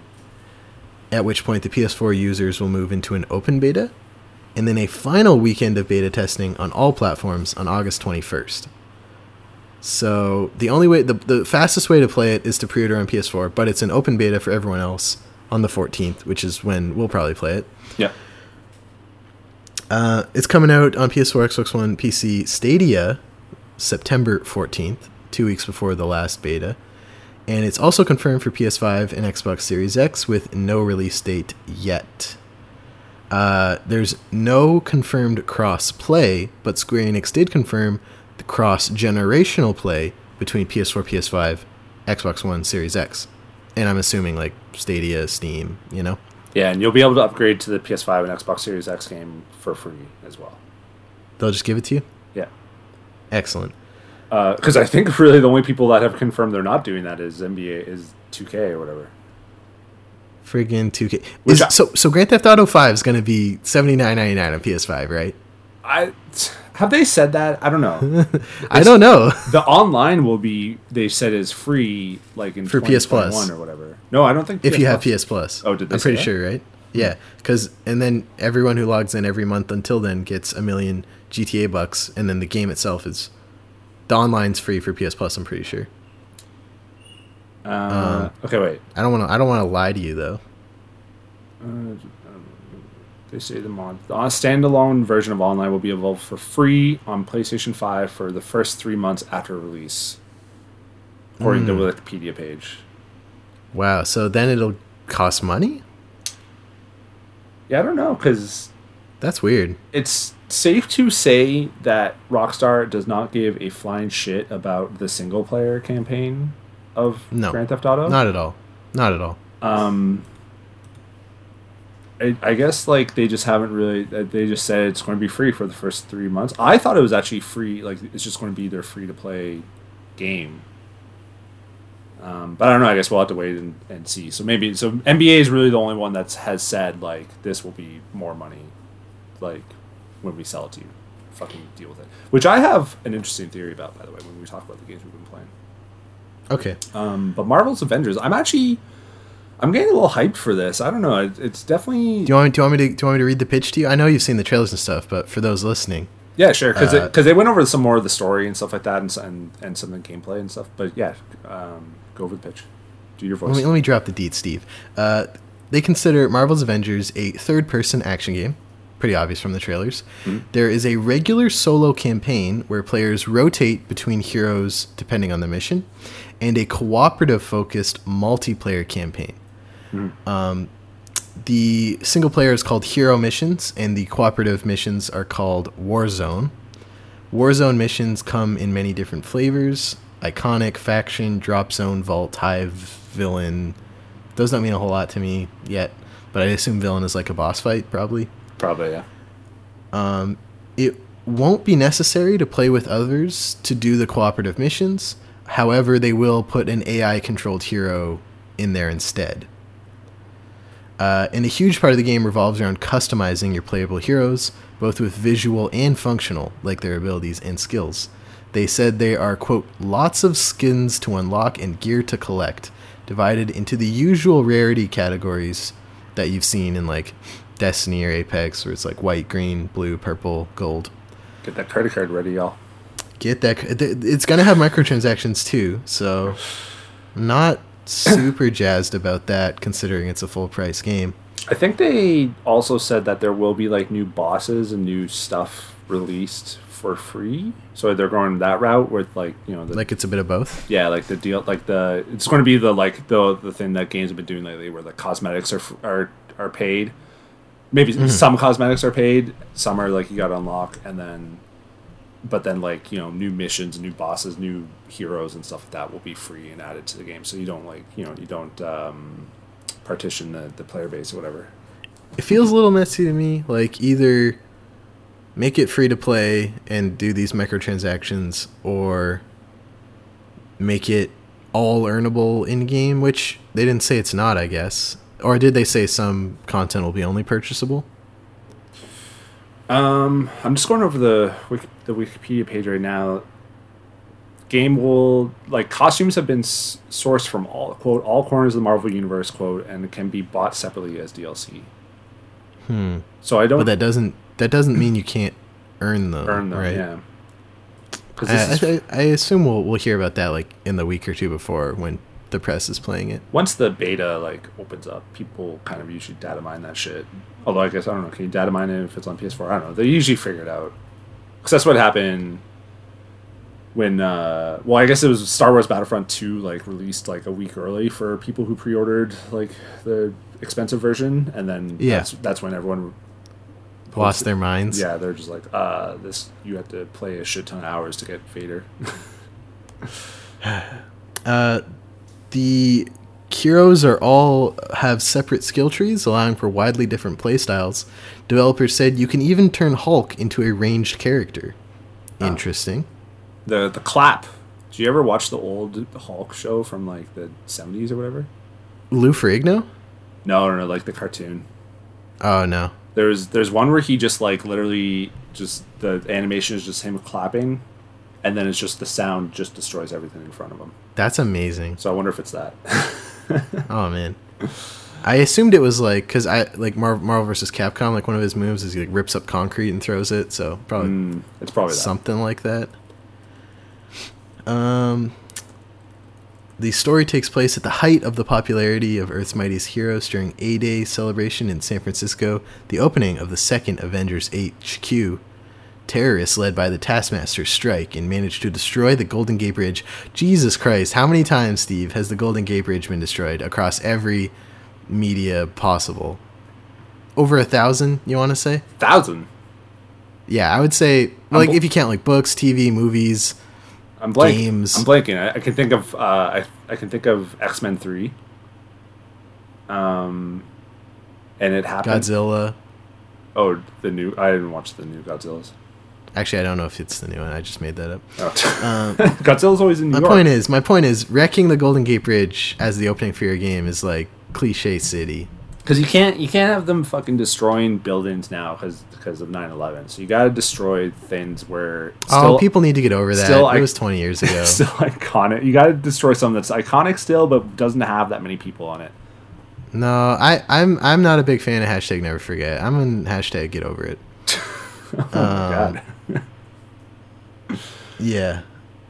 at which point the PS4 users will move into an open beta, and then a final weekend of beta testing on all platforms on August 21st. So the only way, the, the fastest way to play it is to pre-order on PS4, but it's an open beta for everyone else on the 14th, which is when we'll probably play it. Yeah. Uh, it's coming out on PS4, Xbox One, PC, Stadia, September 14th, two weeks before the last beta. And it's also confirmed for PS5 and Xbox Series X with no release date yet. Uh, there's no confirmed cross play, but Square Enix did confirm the cross generational play between PS4, PS5, Xbox One, Series X. And I'm assuming like Stadia, Steam, you know? Yeah, and you'll be able to upgrade to the PS5 and Xbox Series X game for free as well. They'll just give it to you? Yeah. Excellent. Because I think really the only people that have confirmed they're not doing that is NBA is 2K or whatever. Friggin' 2K. Is, I- so so Grand Theft Auto 5 is going to be 79.99 on PS5, right? I have they said that? I don't know. I don't know. the online will be they said is free like in For PS Plus. or whatever. No, I don't think if you have PS Plus. Oh, did they I'm pretty that? sure, right? Yeah, because and then everyone who logs in every month until then gets a million GTA bucks, and then the game itself is the online's free for PS Plus. I'm pretty sure. Uh, okay, wait. I don't want to. I don't want to lie to you though. Uh, they say the mod the standalone version of online will be available for free on PlayStation 5 for the first three months after release, according to Hmm. the Wikipedia page. Wow. So then it'll cost money. Yeah, I don't know because That's weird. it's safe to say that Rockstar does not give a flying shit about the single player campaign of No. Grand Theft Auto. Not at all. Not at all. Um, I, I guess like they just haven't really. uh, They just said it's going to be free for the first three months. I thought it was actually free. Like it's just going to be their free to play game. Um, but I don't know. I guess we'll have to wait and, and see. So maybe so NBA is really the only one that has said like this will be more money, like when we sell it to you. Fucking deal with it. Which I have an interesting theory about, by the way, when we talk about the games we've been playing. Okay. Um, but Marvel's Avengers, I'm actually, I'm getting a little hyped for this. I don't know. It, it's definitely Do you want me? Do you want me to? Do you want me to read the pitch to you? I know you've seen the trailers and stuff, but for those listening, yeah, sure, because uh, they went over some more of the story and stuff like that, and and, and some of the gameplay and stuff. But yeah, um, go over the pitch. Do your let voice. me, let me drop the deed, Steve. Uh, they consider Marvel's Avengers a third-person action game. Pretty obvious from the trailers. There is a regular solo campaign where players rotate between heroes depending on the mission, and a cooperative-focused multiplayer campaign. Um, the single player is called Hero Missions, and the cooperative missions are called Warzone. Warzone missions come in many different flavors iconic, faction, drop zone, vault, hive, villain. Those don't mean a whole lot to me yet, but I assume villain is like a boss fight, probably. Probably yeah. Um, it won't be necessary to play with others to do the cooperative missions. However, they will put an AI controlled hero in there instead. Uh, and a huge part of the game revolves around customizing your playable heroes, both with visual and functional, like their abilities and skills. They said they are, quote, lots of skins to unlock and gear to collect, divided into the usual rarity categories that you've seen in like Destiny or Apex, where it's like white, green, blue, purple, gold. Get that credit card ready, y'all. Get that. It's gonna have microtransactions too, so not super jazzed about that, considering it's a full price game. I think they also said that there will be like new bosses and new stuff released for free. So they're going that route with like you know the Like it's a bit of both. Yeah, like the deal, like the it's going to be the like the the thing that games have been doing lately, where the cosmetics are are are paid. Maybe some cosmetics are paid, some are like you got to unlock, and then, but then like you know new missions, new bosses, new heroes and stuff like that will be free and added to the game, so you don't like you know you don't um, partition the the player base or whatever. It feels a little messy to me. Like either make it free to play and do these microtransactions, or make it all earnable in game. Which they didn't say it's not, I guess. Or did they say some content will be only purchasable? Um, I'm just going over the Wiki, the Wikipedia page right now. Game will like costumes have been s- sourced from all quote all corners of the Marvel universe quote and can be bought separately as DLC. Hmm. So I don't But that doesn't that doesn't mean you can't earn them. earn them. right? Yeah. I, I, I assume we'll we'll hear about that like in the week or two before when the press is playing it. once the beta like opens up, people kind of usually data mine that shit. Although I guess I don't know, can you data mine it if it's on PS4? I don't know. They usually figure it out because that's what happened when. uh Well, I guess it was Star Wars Battlefront Two like released like a week early for people who pre-ordered like the expensive version, and then Yeah. that's that's when everyone Lost their minds. yeah they're just like uh this you have to play a shit ton of hours to get Vader. Uh, the heroes are all have separate skill trees, allowing for widely different playstyles. Developers said you can even turn Hulk into a ranged character. Ah. Interesting. the the clap Did you ever watch the old Hulk show from like the seventies or whatever? Lou Ferrigno? No, no, no, like the cartoon. Oh no. There's there's one where he just like literally just the animation is just him clapping, and then it's just the sound just destroys everything in front of him. That's amazing. So I wonder if it's that. Oh man. I assumed it was like because I like Mar- Marvel versus Capcom. Like one of his moves is he like rips up concrete and throws it. So probably Mm, it's probably that. something like that. Um, the story takes place at the height of the popularity of Earth's Mightiest Heroes during A Day celebration in San Francisco, the opening of the second Avengers HQ. Terrorists led by the Taskmaster strike and managed to destroy the Golden Gate Bridge. Jesus Christ, how many times, Steve, has the Golden Gate Bridge been destroyed across every media possible? Over a thousand, you want to say? Thousand. Yeah, I would say like bl- if you count like books, TV, movies. I'm blanking. Games. I'm blanking. I, I can think of uh, I, I can think of X Men three. Um, and it happened. Godzilla. Oh, the new. I didn't watch the new Godzillas. Actually, I don't know if it's the new one. I just made that up. Oh. Um, Godzilla's always in New my York. My point is, my point is, wrecking the Golden Gate Bridge as the opening for your game is like cliche city. Because you can't you can't have them fucking destroying buildings now because because of 9-11. So you got to destroy things where still, oh, people need to get over that. still it I- was 20 years ago. still iconic. You got to destroy something that's iconic still, but doesn't have that many people on it. no, I, I'm I'm not a big fan of hashtag Never Forget. I'm on hashtag Get Over It. Oh my Um, god, Yeah,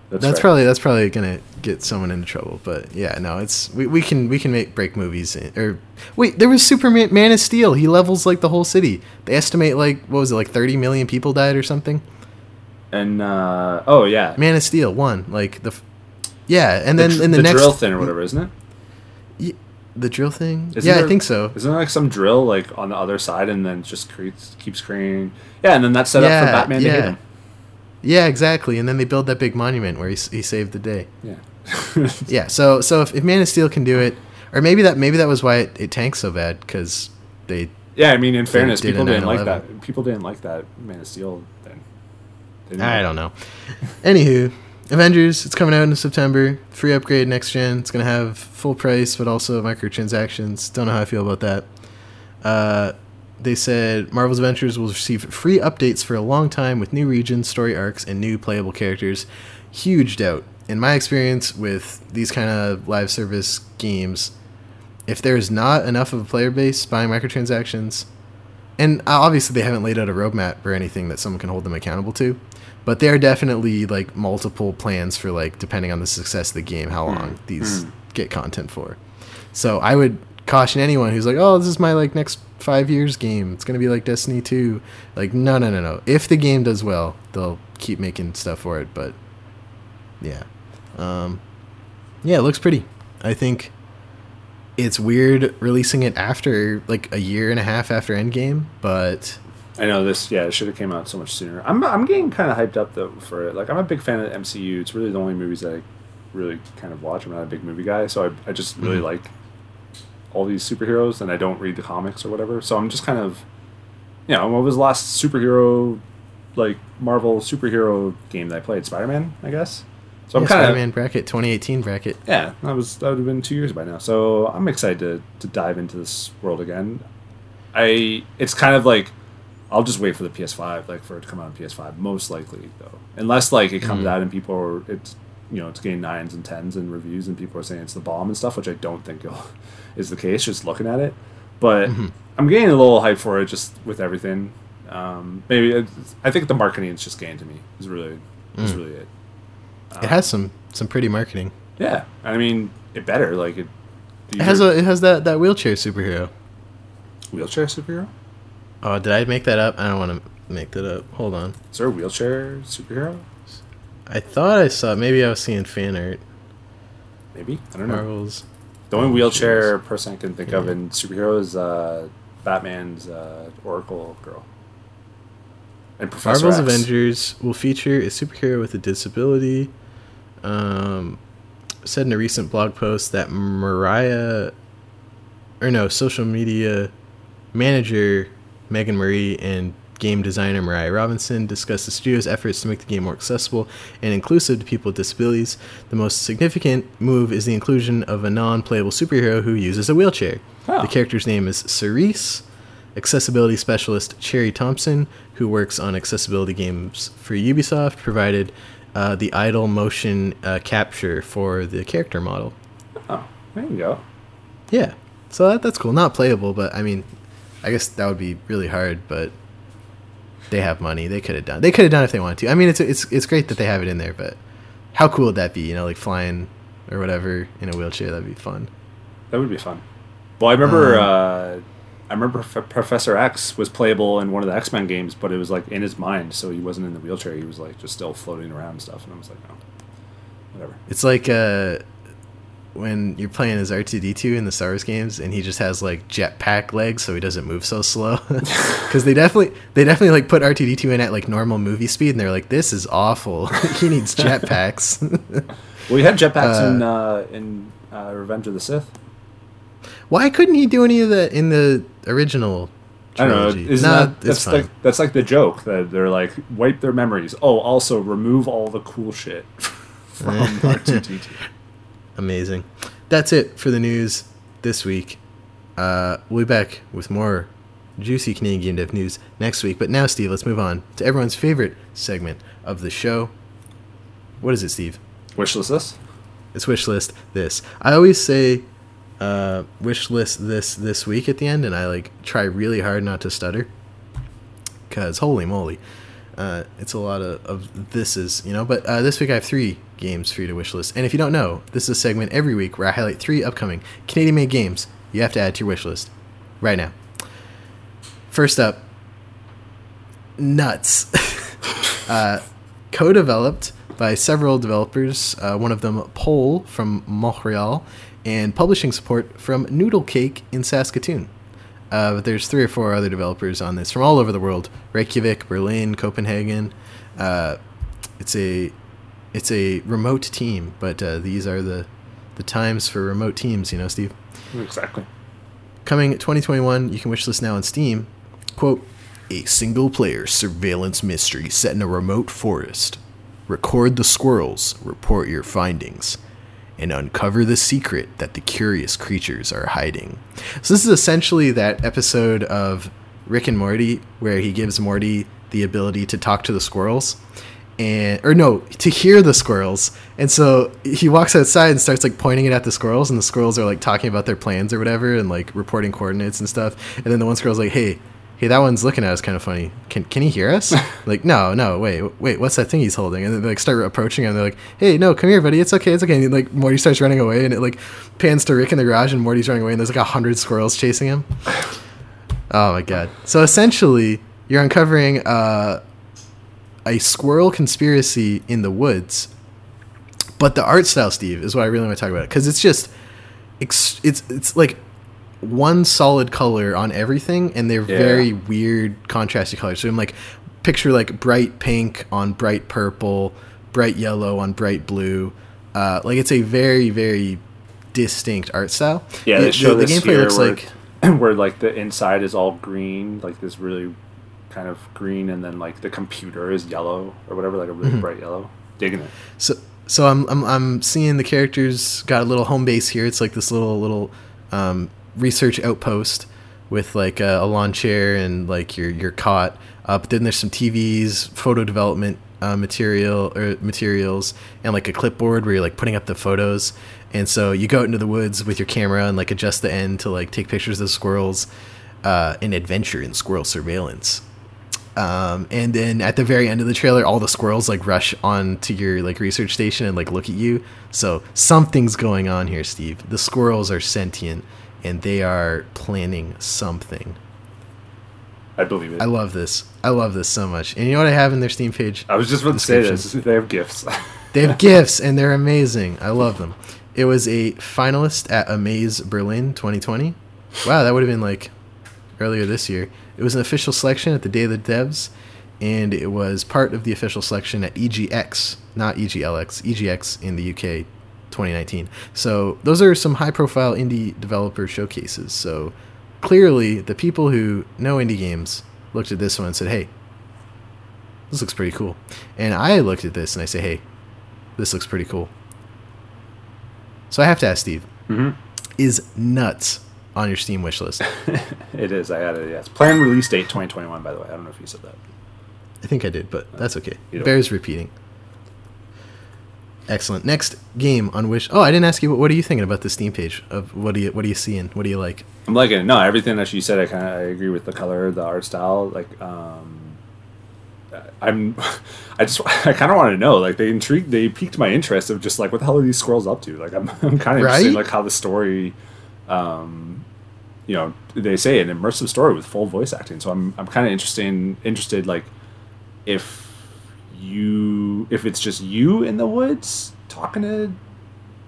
that's, that's probably that's probably gonna get someone into trouble. But yeah, no, it's we, we can we can make break movies in, or wait, there was Superman Man of Steel. He levels like the whole city. They estimate like what was it like 30 million people died or something. and uh, oh yeah, Man of Steel one like the yeah, and then the, in the, the next drill thing or whatever, isn't it? the drill thing. Isn't yeah, there- I think so. Isn't there like some drill like on the other side and then just creates keeps creating? Yeah, and then that's set up for Batman to hit him. Yeah, exactly. And then they build that big monument where he, he saved the day. Yeah. Yeah. So so if, if Man of Steel can do it, or maybe that maybe that was why it, it tanked so bad because they Yeah, I mean, in fairness, did people didn't like 9/11. that. People didn't like that Man of Steel then. I don't know. Anywho, Avengers, it's coming out in September. Free upgrade next gen. It's gonna have full price, but also microtransactions. Don't know how I feel about that. Uh, they said Marvel's Avengers will receive free updates for a long time with new regions, story arcs, and new playable characters. Huge doubt. In my experience with these kind of live service games, if there's not enough of a player base buying microtransactions, and obviously they haven't laid out a roadmap or anything that someone can hold them accountable to but there are definitely like multiple plans for like depending on the success of the game how hmm. long these hmm. get content for so i would caution anyone who's like oh this is my like next five years game it's gonna be like destiny 2 like no no no no if the game does well they'll keep making stuff for it but yeah um yeah it looks pretty i think it's weird releasing it after like a year and a half after endgame but I know this. Yeah, it should have came out so much sooner. I'm I'm getting kind of hyped up though for it. Like I'm a big fan of MCU. It's really the only movies that I really kind of watch. I'm not a big movie guy, so I I just really Mhm. like all these superheroes, and I don't read the comics or whatever. So I'm just kind of, you know, what was the last superhero, like Marvel superhero game that I played? Spider Man, I guess. So I'm kind of Spider-Man bracket 2018 bracket yeah, that was that would have been two years by now. So I'm excited to, to dive into this world again. I it's kind of like I'll just wait for the PS5, like for it to come out on PS5, most likely though, unless like it comes Mhm. out and people are it's you know it's getting nines and tens and reviews and people are saying it's the bomb and stuff, which I don't think is the case. Just looking at it, but Mhm. I'm getting a little hype for it just with everything. Um, maybe I think the marketing is just getting to me. Is really is Mm. really it. it has some some pretty marketing Yeah, I mean, it better like it. it has a it has that that wheelchair superhero wheelchair superhero. oh did i make that up i don't want to make that up hold on Is there a wheelchair superhero? I thought i saw maybe i was seeing fan art Maybe I don't know. marvel's The only wheelchair person I can think of in superhero is uh, Batman's uh, Oracle girl. And Professor marvel's X. avengers will feature a superhero with a disability um said in a recent blog post that mariah or no social media manager megan marie and game designer Mariah Robinson discussed the studio's efforts to make the game more accessible and inclusive to people with disabilities. The most significant move is the inclusion of a non playable superhero who uses a wheelchair. Oh. The character's name is Cerise, accessibility specialist Cherry Thompson, who works on accessibility games for Ubisoft, provided uh, the idle motion uh, capture for the character model. Oh, there you go. Yeah, so that, that's cool. Not playable, but I mean, I guess that would be really hard. But they have money; they could have done. They could have done if they wanted to. I mean, it's it's it's great that they have it in there, but how cool would that be? You know, like flying or whatever in a wheelchair. That'd be fun. That would be fun. Well, I remember. Um, uh, I remember Professor X was playable in one of the X Men games, but it was like in his mind, so he wasn't in the wheelchair. He was like just still floating around and stuff. And I was like, oh, whatever. It's like uh, when you're playing as R2D2 in the Star Wars games, and he just has like jetpack legs, so he doesn't move so slow. Because they definitely, they definitely like put R2D2 in at like normal movie speed, and they're like, "This is awful. he needs jetpacks." Well, he had jetpacks Uh, in uh, in uh, Revenge of the Sith. Why couldn't he do any of that in the original? I don't know. Isn't that that's fine. like that's like the joke that they're like wipe their memories. Oh, also remove all the cool shit from R2D2. Amazing. That's it for the news this week. Uh, we'll be back with more juicy Canadian dev news next week. But now, Steve, let's move on to everyone's favorite segment of the show. What is it, Steve? Wishlist this. It's wish list this. I always say uh, wish list this this week at the end, and I like try really hard not to stutter. Cause holy moly, uh, it's a lot of, of this is you know. But uh, this week I have three games for you to wish list, and if you don't know, this is a segment every week where I highlight three upcoming Canadian made games you have to add to your wish list right now. First up, Nuts, uh, co-developed by several developers. Uh, one of them, Pole from Montreal, and publishing support from Noodlecake in Saskatoon. Uh, but there's three or four other developers on this from all over the world: Reykjavik, Berlin, Copenhagen. Uh, it's a it's a remote team, but uh, these are the the times for remote teams. You know, Steve. Exactly. Coming 2021, you can wish this now on Steam. Quote, a single player surveillance mystery set in a remote forest. Record the squirrels, report your findings, and uncover the secret that the curious creatures are hiding. So, this is essentially that episode of Rick and Morty where he gives Morty the ability to talk to the squirrels and or no to hear the squirrels. And so he walks outside and starts like pointing it at the squirrels and the squirrels are like talking about their plans or whatever and like reporting coordinates and stuff. And then the one squirrel's like hey hey that one's looking at us kind of funny. Can can he hear us? Like no no wait wait what's that thing he's holding? And then they like start approaching him. And they're like hey no come here buddy. It's okay it's okay. And like morty starts running away and it like pans to rick in the garage and morty's running away and there's like a hundred squirrels chasing him. Oh my god. So essentially you're uncovering uh a squirrel conspiracy in the woods. But the art style, Steve, is what I really want to talk about because it's just it's it's it's like one solid color on everything, and they're Yeah. very weird contrasty colors. So I'm like, picture like bright pink on bright purple, bright yellow on bright blue. Uh, like it's a very very distinct art style. Yeah, The- they show the, the gameplay looks where, like where like the inside is all green, like this really kind of green, and then like the computer is yellow or whatever, like a Mm-hmm. really bright yellow. Digging it. So so I'm, I'm I'm seeing the characters got a little home base here. It's like this little little um, research outpost with like a, a lawn chair and like your your cot. Uh, but then there's some TVs, photo development uh, material or materials, and like a clipboard where you're like putting up the photos. And so you go out into the woods with your camera and like adjust the end to like take pictures of the squirrels. Uh, an adventure in squirrel surveillance. Um, and then at the very end of the trailer, all the squirrels like rush onto your like research station and like look at you. So something's going on here, Steve. The squirrels are sentient and they are planning something. I believe it. I love this. I love this so much. And you know what I have in their Steam page? I was just about to say this. They have GIFs. They have GIFs and they're amazing. I love them. It was a finalist at Amaze Berlin 2020. Wow, that would have been like earlier this year. It was an official selection at the Day of the Devs, and it was part of the official selection at EGX, not EGLX, EGX in the UK 2019. So those are some high profile indie developer showcases. So clearly, the people who know indie games looked at this one and said, "Hey, this looks pretty cool," and I looked at this and I say, "Hey, this looks pretty cool." So I have to ask Steve, hmm is nuts on your Steam wish list? it is. I had it. Yes. Planned release date 2021. By the way, I don't know if you said that. I think I did, but that's okay. Bears repeating. Excellent. Next game on Wish. Oh, I didn't ask you. What, what are you thinking about the Steam page? Of what do you what are you seeing? What do you like? I'm liking it. No, everything that she said, I kind of I agree with the color, the art style. Like, um, I'm, I just, I kind of want to know. Like, they intrigued, they piqued my interest of just like, what the hell are these squirrels up to? Like, I'm, I'm kind of interested in like how the story, um, you know, they say an immersive story with full voice acting. So I'm, I'm kind of interested, interested like, if you, if it's just you in the woods talking to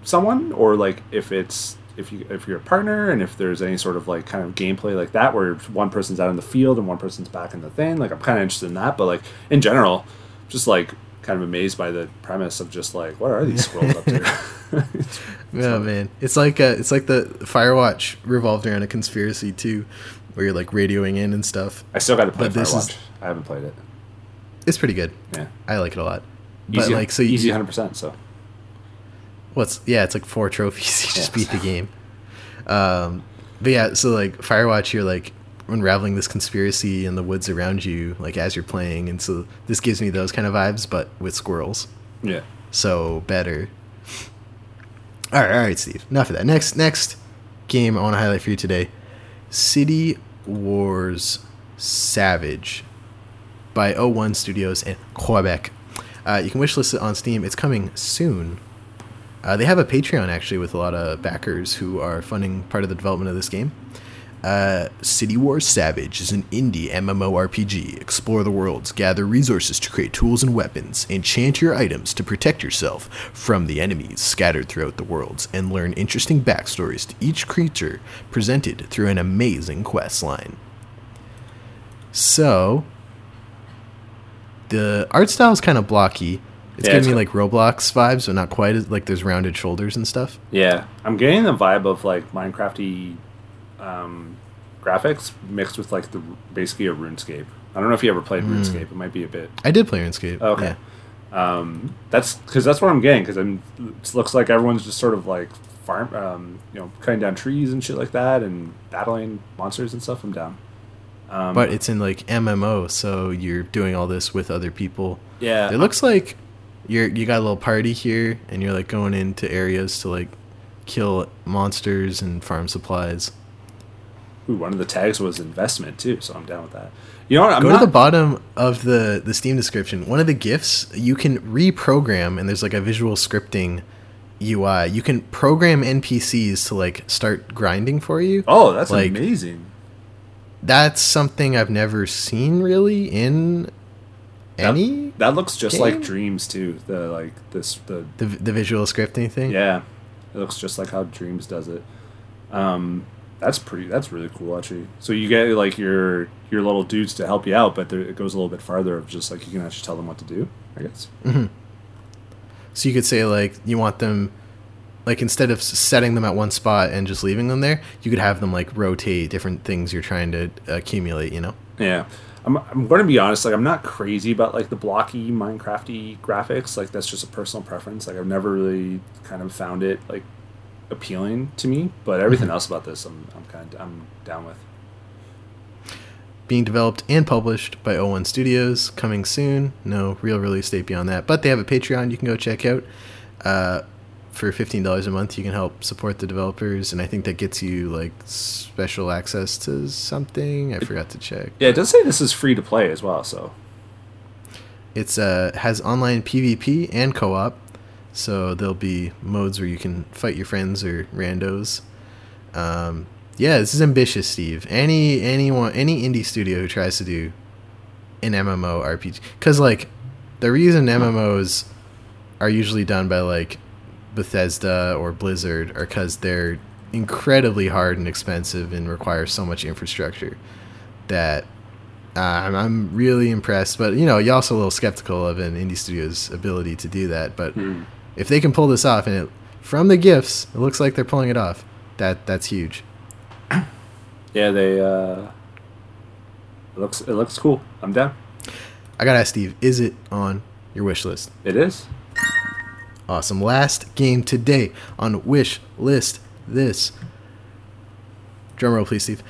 someone or like if it's if you if you're a partner and if there's any sort of like kind of gameplay like that where one person's out in the field and one person's back in the thing like i'm kind of interested in that but like in general just like kind of amazed by the premise of just like what are these squirrels up to Oh man, it's like uh, it's like the Firewatch revolved around a conspiracy too, where you're like radioing in and stuff. i still got to play But this is- firewatch i haven't played it It's pretty good. yeah I like it a lot. But easy like so, you, easy 100% so what's yeah, it's like four trophies. You just Yeah. beat the game. Um, but yeah, so like Firewatch, you're like unraveling this conspiracy in the woods around you, like as you're playing, and so this gives me those kind of vibes, but with squirrels. yeah So better. All right, all right, Steve. Enough of that. Next, next game I want to highlight for you today: City Wars Savage by O1 Studios in Quebec. Uh, you can wishlist it on Steam. It's coming soon. Uh, they have a Patreon actually with a lot of backers who are funding part of the development of this game. Uh, City War Savage is an indie MMORPG. Explore the worlds, gather resources to create tools and weapons, enchant your items to protect yourself from the enemies scattered throughout the worlds, and learn interesting backstories to each creature presented through an amazing quest line. So, the art style is kind of blocky. It's Yeah, giving it's me like Roblox vibes, but not quite as like there's rounded shoulders and stuff. yeah i'm getting the vibe of like minecrafty um, graphics mixed with like the basically a runescape i don't know if you ever played runescape it might be a bit I did play RuneScape. Oh, Okay. Yeah. um, that's because that's what I'm getting. Because I'm it looks like everyone's just sort of like farm, um, you know, cutting down trees and shit like that, and battling monsters and stuff. I'm down. Um, But it's in like MMO, so you're doing all this with other people. yeah, It looks like you're you got a little party here, and you're like going into areas to like kill monsters and farm supplies. Ooh, one of the tags was investment too, so I'm down with that. You know what? I'm Go not, to the bottom of the the Steam description. One of the GIFs you can reprogram, and there's like a visual scripting UI. You can program NPCs to like start grinding for you. oh, that's like- amazing. That's something I've never seen really in That- any That looks just like? Dreams too. The like this the the the visual scripting thing. yeah, it looks just like how Dreams does it. Um, that's pretty. That's really cool actually. So you get like your your little dudes to help you out, but there, it goes a little bit farther of just like you can actually tell them what to do. I guess. Mm-hmm. So you could say like you want them like instead of setting them at one spot and just leaving them there, you could have them like rotate different things you're trying to accumulate, you know? Yeah. I'm, I'm going to be honest. Like, I'm not crazy about like the blocky Minecrafty graphics. Like, that's just a personal preference. Like, I've never really kind of found it like appealing to me. But everything else about this, I'm, I'm kind of I'm down with. Being developed and published by O1 Studios, coming soon. No real release date beyond that, but they have a Patreon you can go check out. Uh, for fifteen dollars a month, you can help support the developers, and I think that gets you like special access to something. I forgot to check. Yeah, it does say this is free to play as well. So It's uh has online PvP and co-op, so there'll be modes where you can fight your friends or randos. Um, yeah, this is ambitious, Steve. Any anyone any indie studio who tries to do an MMO RPG, because like the reason MMOs are usually done by like Bethesda or Blizzard are because they're incredibly hard and expensive and require so much infrastructure that uh, I'm, I'm really impressed, but you know, you're also a little skeptical of an indie studio's ability to do that. But if they can pull this off, and it, from the GIFs, it looks like they're pulling it off. That that's huge. yeah, they uh, It looks it looks cool. I'm down. I gotta ask Steve, is it on your wish list? It is. Awesome. Last game today on wish list. This. Drum roll, please, Steve.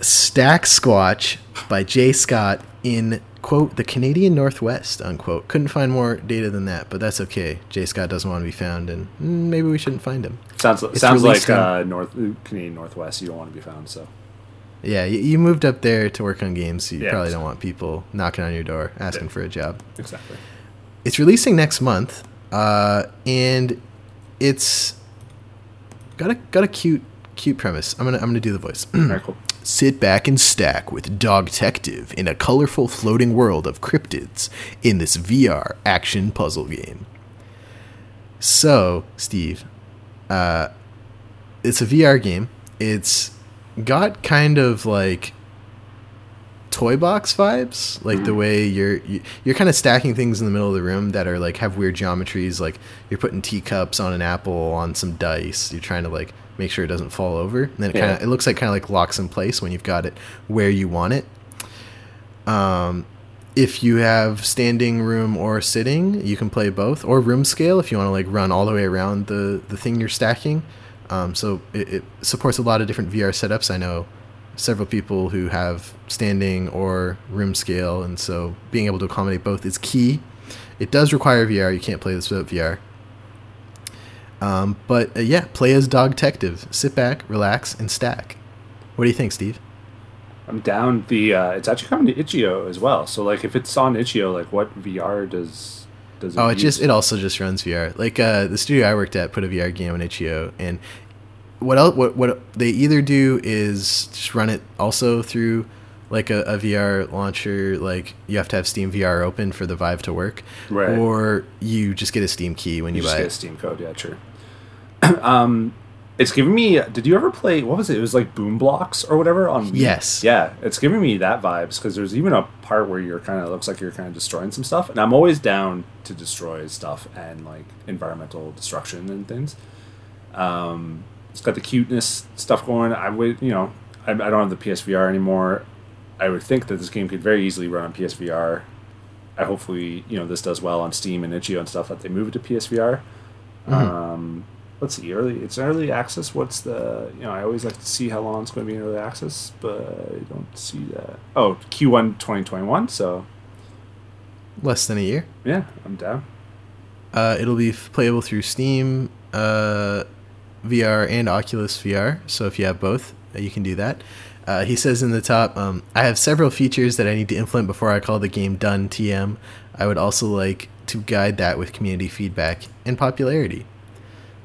Stack Squatch by Jay Scott in quote the Canadian Northwest unquote. Couldn't find more data than that, but that's okay. Jay Scott doesn't want to be found, and mm, maybe we shouldn't find him. Sounds It's sounds like uh, North Canadian Northwest. You don't want to be found. So Yeah, you, you moved up there to work on games, so you Yeah, probably exactly. don't want people knocking on your door asking Yeah. for a job. exactly. It's releasing next month, uh, and it's got a got a cute cute premise. I'm gonna I'm gonna do the voice. Cool. Sit back and stack with Dog Detective in a colorful floating world of cryptids in this VR action puzzle game. So, Steve, uh, it's a VR game. It's got kind of like toy box vibes, like the way you're you, you're kind of stacking things in the middle of the room that are like have weird geometries. Like you're putting teacups on an apple on some dice. You're trying to like make sure it doesn't fall over. And then it Yeah. kind of it looks like kind of like locks in place when you've got it where you want it. Um, if you have standing room or sitting, you can play both, or room scale if you want to like run all the way around the the thing you're stacking. Um, so it, it supports a lot of different VR setups. I know several people who have standing or room scale, and so being able to accommodate both is key. It does require VR. You can't play this without VR. Um, but uh, yeah, play as Dog Detective. Sit back, relax, and stack. What do you think, Steve? I'm down. The uh, it's actually coming to Itch.io as well. So like, if it's on Itch.io, like, what VR does does it? Oh, it use? just it also just runs VR. Like uh, the studio I worked at put a VR game on itch.io, and what else? What what they either do is just run it also through like a, a VR launcher. Like you have to have Steam VR open for the Vive to work, Right. or you just get a Steam key when You you, just buy get a. Steam code, yeah, true. um, it's giving me. Did you ever play? What was it? It was like Boom Blox or whatever on. Wii. Yes. Yeah, it's giving me that vibes because there's even a part where you're kind of looks like you're kind of destroying some stuff, and I'm always down to destroy stuff and like environmental destruction and things. Um, it's got the cuteness stuff going. I would, you know, I, I don't have the PSVR anymore. I would think that this game could very easily run on PSVR. I hopefully, you know, this does well on Steam and itch.io and stuff that they move it to PSVR. Um, let's see, early. It's early access. What's the? You know, I always like to see how long it's going to be in early access, but I don't see that. Oh, Q1 2021. So Less than a year. yeah, I'm down. Uh, it'll be f- playable through Steam, uh, VR, and Oculus VR. So if you have both, uh, you can do that. Uh, he says in the top, um, I have several features that I need to implement before I call the game done. TM. I would also like to guide that with community feedback and popularity.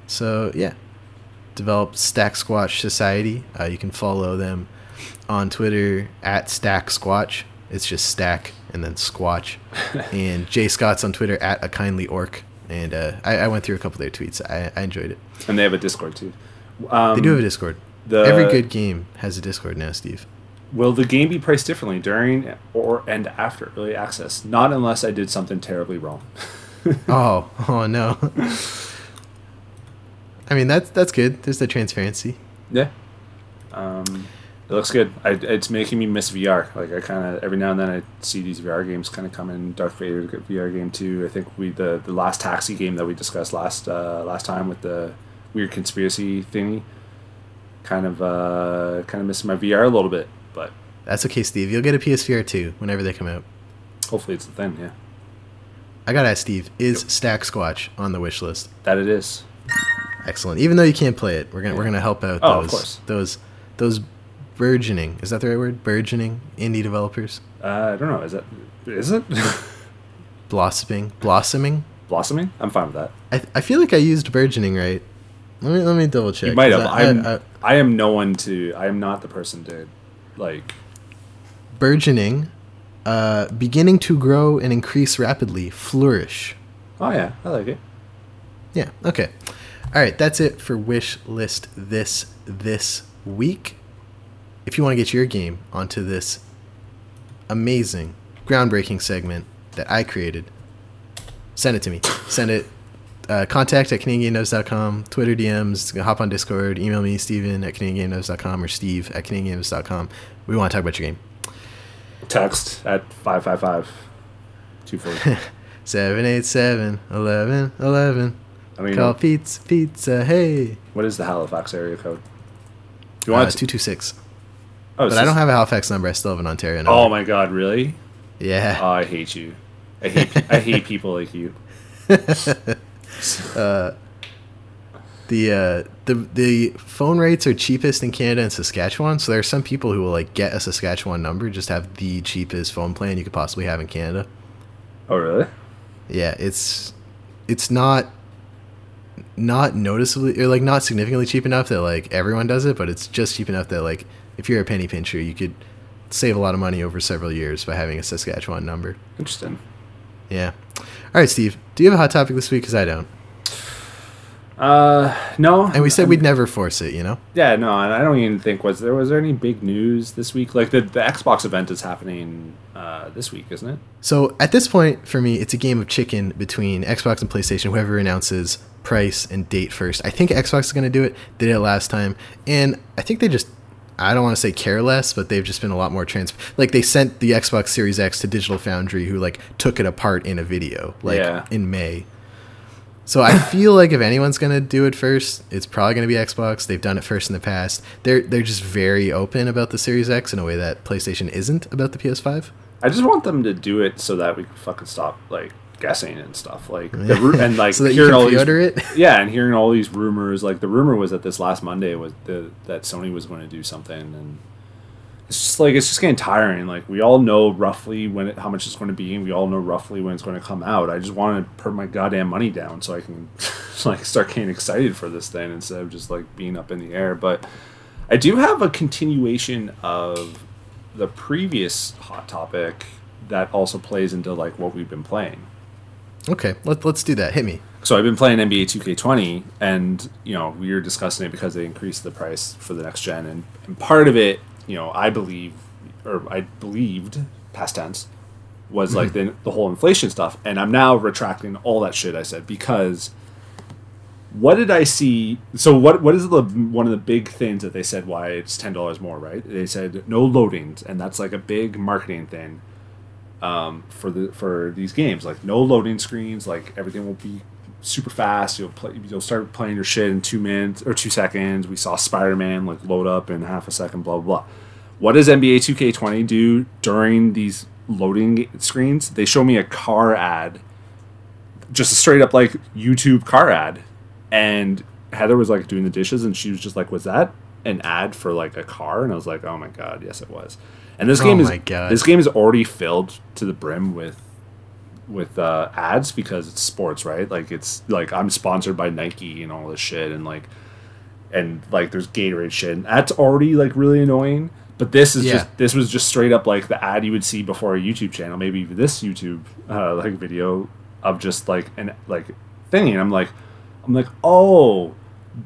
So yeah, developed Stack Squatch Society. Uh, you can follow them on Twitter at Stack Squatch. It's just Stack and then Squatch. and Jay Scott's on Twitter at a kindly orc. And uh, I, I went through a couple of their tweets. I, I enjoyed it. And they have a Discord too. Um, They do have a Discord. the- Every good game has a Discord now, Steve. Will the game be priced differently during or and after early access? Not unless I did something terribly wrong. oh, oh no. I mean that's that's good. There's the transparency. Yeah. Um, it looks good. I, it's making me miss VR. Like I kind of every now and then I see these VR games kind of come in. Darth Vader VR game too. I think we the the last taxi game that we discussed last uh, last time with the weird conspiracy thingy. Kind of uh, kind of missing my VR a little bit, but That's okay, Steve. You'll get a PSVR too whenever they come out. hopefully it's the thing. Yeah, I gotta ask Steve, is Stack Squatch on the wish list? that it is. Excellent. Even though you can't play it, we're gonna we're gonna help out Oh, of those course. those those burgeoning. Is that the right word? Burgeoning indie developers. Uh, I don't know. Is that is it Blossoming, blossoming. blossoming? I'm fine with that. I, I feel like I used burgeoning right. Let me let me double check. You might have. I- I'm, I- I- I am no one to. I am not the person to, like. burgeoning, uh, beginning to grow and increase rapidly, flourish. Oh yeah, I like it. Yeah. Okay. All right. That's it for wish list this this week. If you want to get your game onto this amazing, groundbreaking segment that I created, send it to me. Send it. Uh, contact at CanadianGameNotes.com, Twitter DMs, hop on Discord, email me, Steven at CanadianGameNotes.com or Steve at CanadianGames.com. We want to talk about your game. Text at 555 240. 787 11 11. I mean, Call pizza, pizza, hey. what is the Halifax area code? You want want it to- 226. Oh, But I don't have a Halifax number. I still have an Ontario number. Oh my god, really? Yeah. Oh, I hate you. I hate I hate people like you. the uh, the the phone rates are cheapest in Canada and Saskatchewan. So there are some people who will like get a Saskatchewan number, just have the cheapest phone plan you could possibly have in Canada. Oh, really? Yeah, it's it's not not noticeably or like not significantly cheap enough that like everyone does it, but it's just cheap enough that like if you're a penny pincher, you could save a lot of money over several years by having a Saskatchewan number. Interesting. Yeah. All right, Steve. Do you have a hot topic this week? Because I don't. Uh, no. And we said we'd never force it. You know. Yeah, no, and I don't even think was there was there any big news this week? Like the the Xbox event is happening uh, this week, isn't it? So at this point, for me, it's a game of chicken between Xbox and PlayStation. Whoever announces price and date first. I think Xbox is going to do it. Did it last time, and I think they just. I don't want to say care less, but they've just been a lot more trans. Like they sent the Xbox Series X to Digital Foundry, who like took it apart in a video, like Yeah. in May. So I feel like if anyone's gonna do it first, it's probably gonna be Xbox. They've done it first in the past. They're they're just very open about the Series X in a way that PlayStation isn't about the PS5. I just want them to do it so that we can fucking stop like guessing and stuff. Like the and like so that you hearing all these it. yeah, and hearing all these rumors. Like the rumor was that this last Monday was the that Sony was going to do something, and it's just like it's just getting tiring. Like we all know roughly when it, how much it's going to be, and we all know roughly when it's going to come out. I just want to put my goddamn money down so I can like start getting excited for this thing instead of just like being up in the air. But I do have a continuation of the previous hot topic that also plays into like what we've been playing. Okay, let, let's do that. Hit me. So I've been playing NBA 2K20, and you know we were discussing it because they increased the price for the next gen, and, and part of it, you know, I believe, or I believed, past tense, was like mm-hmm. the the whole inflation stuff, and I'm now retracting all that shit I said because what did I see? So what what is the one of the big things that they said why it's ten dollars more? Right? They said no loadings, and that's like a big marketing thing um, for the for these games. Like no loading screens. Like everything will be super fast. You'll play. You'll start playing your shit in two minutes or two seconds. We saw Spider Man like load up in half a second. Blah blah. blah. What does NBA 2K20 do during these loading screens? They show me a car ad, just a straight up like YouTube car ad, and Heather was like doing the dishes, and she was just like, "Was that an ad for like a car?" And I was like, "Oh my god, yes, it was." And this Oh game is God. this game is already filled to the brim with with uh, ads because it's sports, right? Like it's like I'm sponsored by Nike and all this shit, and like and like there's Gatorade shit. And that's already like really annoying. But this is Yeah. just this was just straight up like the ad you would see before a YouTube channel, maybe even this YouTube uh, like video of just like an like thing. And I'm like, I'm like, oh,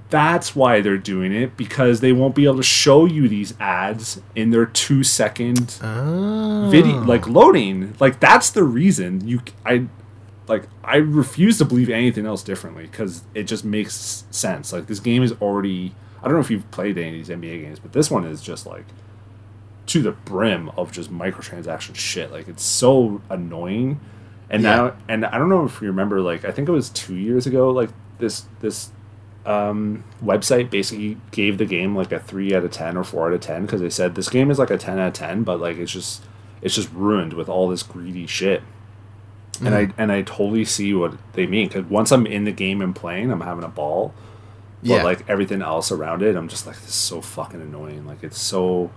that's why they're doing it because they won't be able to show you these ads in their two second Oh. video like loading. Like that's the reason. You i like i refuse to believe anything else differently because it just makes sense. Like this game is already i don't know if you've played any of these nba games but this one is just like to the brim of just microtransaction shit. Like it's so annoying. And Yeah. now and i don't know if you remember like i think it was two years ago like this this um, website basically gave the game like a three out of ten or four out of ten because they said this game is like a ten out of ten, but like it's just it's just ruined with all this greedy shit. And I and I totally see what they mean because once I'm in the game and playing, I'm having a ball. But Yeah. like everything else around it, I'm just like this is so fucking annoying. Like it's so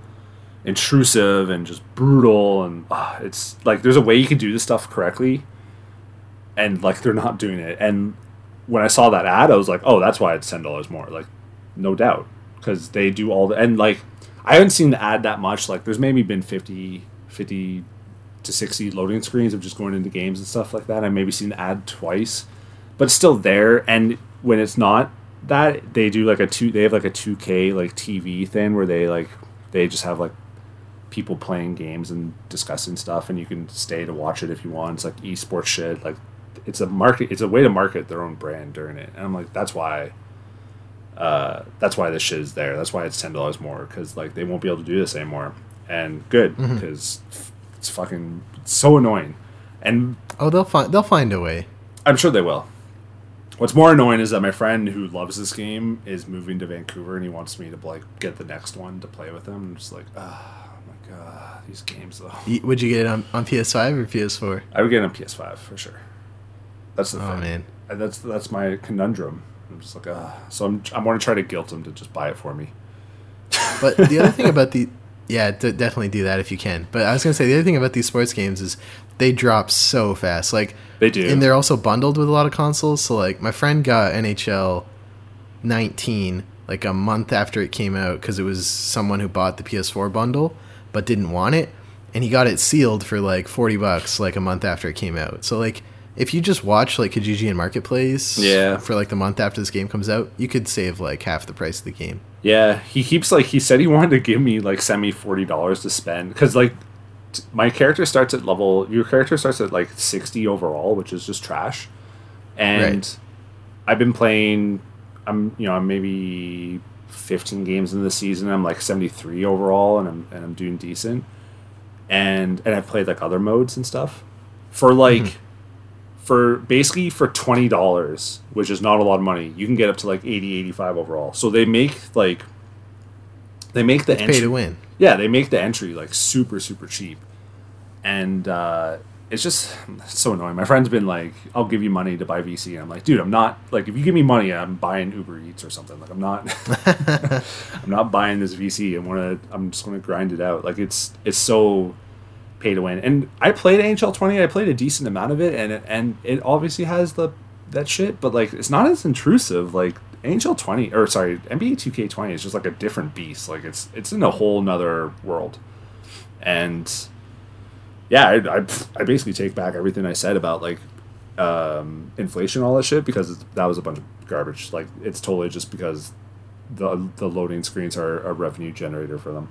intrusive and just brutal and ah, it's like there's a way you can do this stuff correctly and like they're not doing it and when i saw that ad i was like oh that's why it's $10 more like no doubt. Because they do all the and like i haven't seen the ad that much. Like there's maybe been 50 50 to 60 loading screens of just going into games and stuff like that. I maybe seen the ad twice but it's still there. And when it's not that they do like a two they have like a 2k like tv thing where they like they just have like people playing games and discussing stuff and you can stay to watch it if you want. It's like esports shit like it's a market it's a way to market their own brand during it and i'm like that's why uh that's why this shit is there that's why it's $10 more because like they won't be able to do this anymore and good because it's fucking so annoying. And Oh, they'll find they'll find a way. I'm sure they will. What's more annoying is that my friend who loves this game is moving to Vancouver and he wants me to like get the next one to play with him. I'm just like, oh my god, these games though. Would you get it on, on PS5 or PS4? I would get it on PS5 for sure. That's the Oh thing. man. And that's that's my conundrum. I'm just like, ah. So I'm I want to try to guilt him to just buy it for me. But the other thing about the yeah, d- definitely do that if you can. But I was gonna say the other thing about these sports games is they drop so fast. Like They do. and they're also bundled with a lot of consoles. So like my friend got NHL 19 like a month after it came out because it was someone who bought the PS4 bundle but didn't want it, and he got it sealed for like 40 bucks like a month after it came out. So like. If you just watch like Kijiji and Marketplace Yeah. for like the month after this game comes out, you could save like half the price of the game. Yeah, he keeps like he said he wanted to give me like send me forty dollars to spend because like t- my character starts at level your character starts at like sixty overall, which is just trash. And Right. I've been playing. I'm you know I'm maybe fifteen games in the season. I'm like seventy three overall, and I'm and I'm doing decent. And and I've played like other modes and stuff for like. Mm-hmm. For basically for twenty dollars, which is not a lot of money, you can get up to like 80, 85 overall. So they make like they make the Pay entry to win. yeah, they make the entry like super super cheap, and uh, it's just it's so annoying. My friend's been like, "I'll give you money to buy VC," and I'm like, "Dude, I'm not like if you give me money, I'm buying Uber Eats or something. Like I'm not, I'm not buying this VC. I want to. I'm just going to grind it out. Like it's it's so pay to win. And I played NHL 20. I played a decent amount of it, and it, and it obviously has the that shit, but like it's not as intrusive. Like NHL 20 or sorry, NBA 2K 20 is just like a different beast. Like it's it's in a whole nother world, and yeah, I, I, I basically take back everything I said about like um, inflation, all that shit, because that was a bunch of garbage. Like it's totally just because the the loading screens are a revenue generator for them.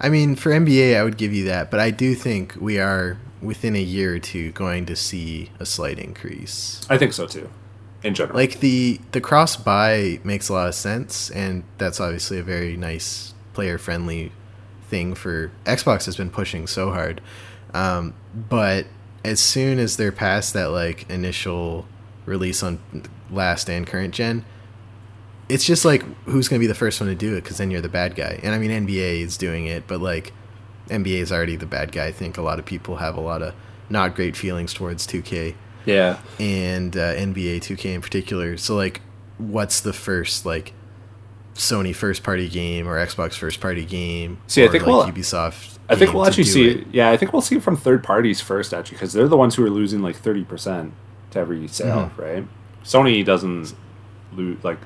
I mean, for NBA, I would give you that, but I do think we are within a year or two going to see a slight increase. I think so too, in general. Like the the cross buy makes a lot of sense, and that's obviously a very nice player friendly thing for Xbox has been pushing so hard. Um, but as soon as they're past that like initial release on last and current gen, it's just like who's going to be the first one to do it because then you're the bad guy. And I mean NBA is doing it, but like NBA is already the bad guy. I think a lot of people have a lot of not great feelings towards 2K yeah, and uh, NBA 2K in particular. So like, what's the first like Sony first party game or Xbox first party game? See, I think like we'll- Ubisoft. I think we'll actually see. it. Yeah, I think we'll see it from third parties first, actually, because they're the ones who are losing like thirty percent to every sale, Mm-hmm. right? Sony doesn't lose like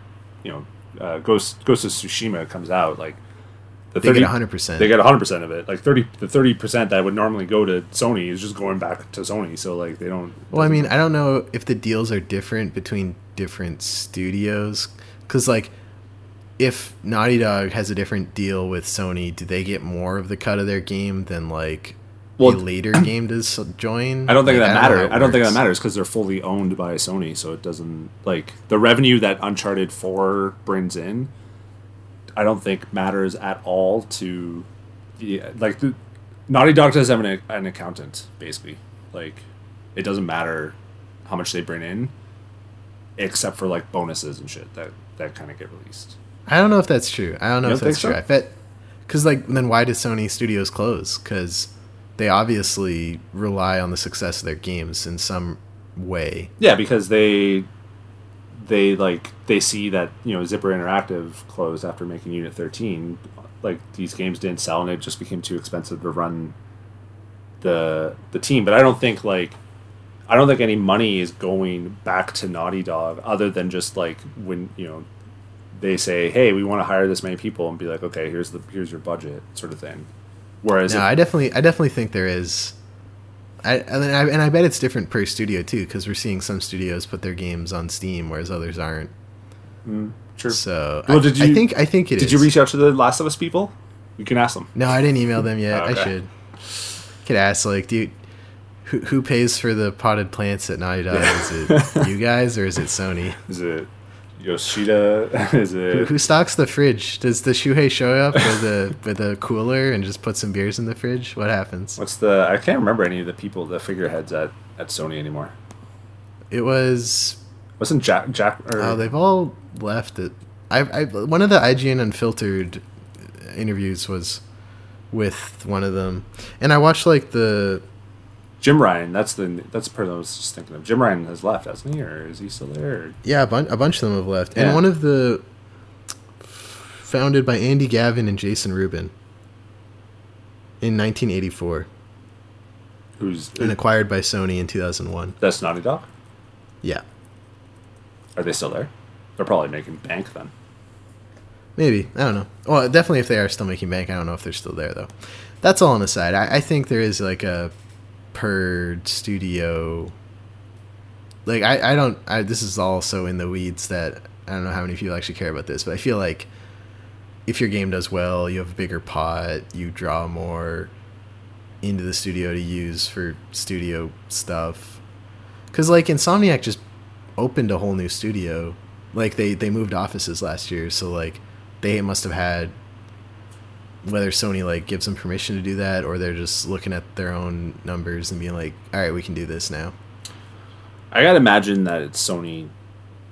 you know, uh, Ghost Ghost of Tsushima comes out like the They 30, get 100%. They get hundred percent of it. Like thirty, the thirty percent that would normally go to Sony is just going back to Sony. So like they don't. Well, I mean, I don't know if the deals are different between different studios, because like, if Naughty Dog has a different deal with Sony, do they get more of the cut of their game than like Well, a later game to join? I don't think Like, that matters. I don't think that matters because they're fully owned by Sony, so it doesn't like the revenue that Uncharted Four brings in. I don't think matters at all to, the like the Naughty Dog does have an, an accountant basically. Like, it doesn't matter how much they bring in, except for like bonuses and shit that that kind of get released. I don't know if that's true. I don't know You if don't that's true. so? I bet because like then why did Sony Studios close? Because they obviously rely on the success of their games in some way. Yeah, because they they like they see that you know Zipper Interactive closed after making Unit 13. Like these games didn't sell, and it just became too expensive to run the the team. But I don't think like I don't think any money is going back to Naughty Dog other than just like when you know they say, "Hey, we want to hire this many people," and be like, "Okay, here's the here's your budget," sort of thing. Whereas No, if- I definitely, I definitely think there is. I and I, and I bet it's different per studio too, because we're seeing some studios put their games on Steam, whereas others aren't. Mm, sure. So Well, I, did I think I think it did is. you reach out to the Last of Us people? You can ask them. No, I didn't email them yet. Okay. I should. Could ask like, do you, who who pays for the potted plants at Naughty Dog? Is it you guys or is it Sony? Is it Yoshida is Who, it? who stocks the fridge? Does the Shuhei show up with a with a cooler and just put some beers in the fridge? What happens? What's the? I can't remember any of the people, the figureheads at at Sony anymore. It was Wasn't Jack Jack? Or, oh, they've all left it. I, I one of the IGN Unfiltered interviews was with one of them, and I watched like the Jim Ryan. That's the that's the person I was just thinking of. Jim Ryan has left, hasn't he, or is he still there? Yeah a, bun- a bunch of them have left, and one of the founded by Andy Gavin and Jason Rubin in 1984 Who's and acquired by Sony in 2001. that's Naughty Dog? Yeah, Are they still there? They're probably making bank then. maybe I don't know. Well, definitely if they are still making bank, I don't know if they're still there though. That's all on the side. I, I think there is like a per studio. Like I, I don't. I, this is also in the weeds that I don't know how many people actually care about this, but I feel like if your game does well, you have a bigger pot, you draw more into the studio to use for studio stuff. Cause like Insomniac just opened a whole new studio. Like they they moved offices last year, so like they must have had whether Sony like gives them permission to do that or they're just looking at their own numbers and being like, all right, we can do this now. I gotta imagine that it's Sony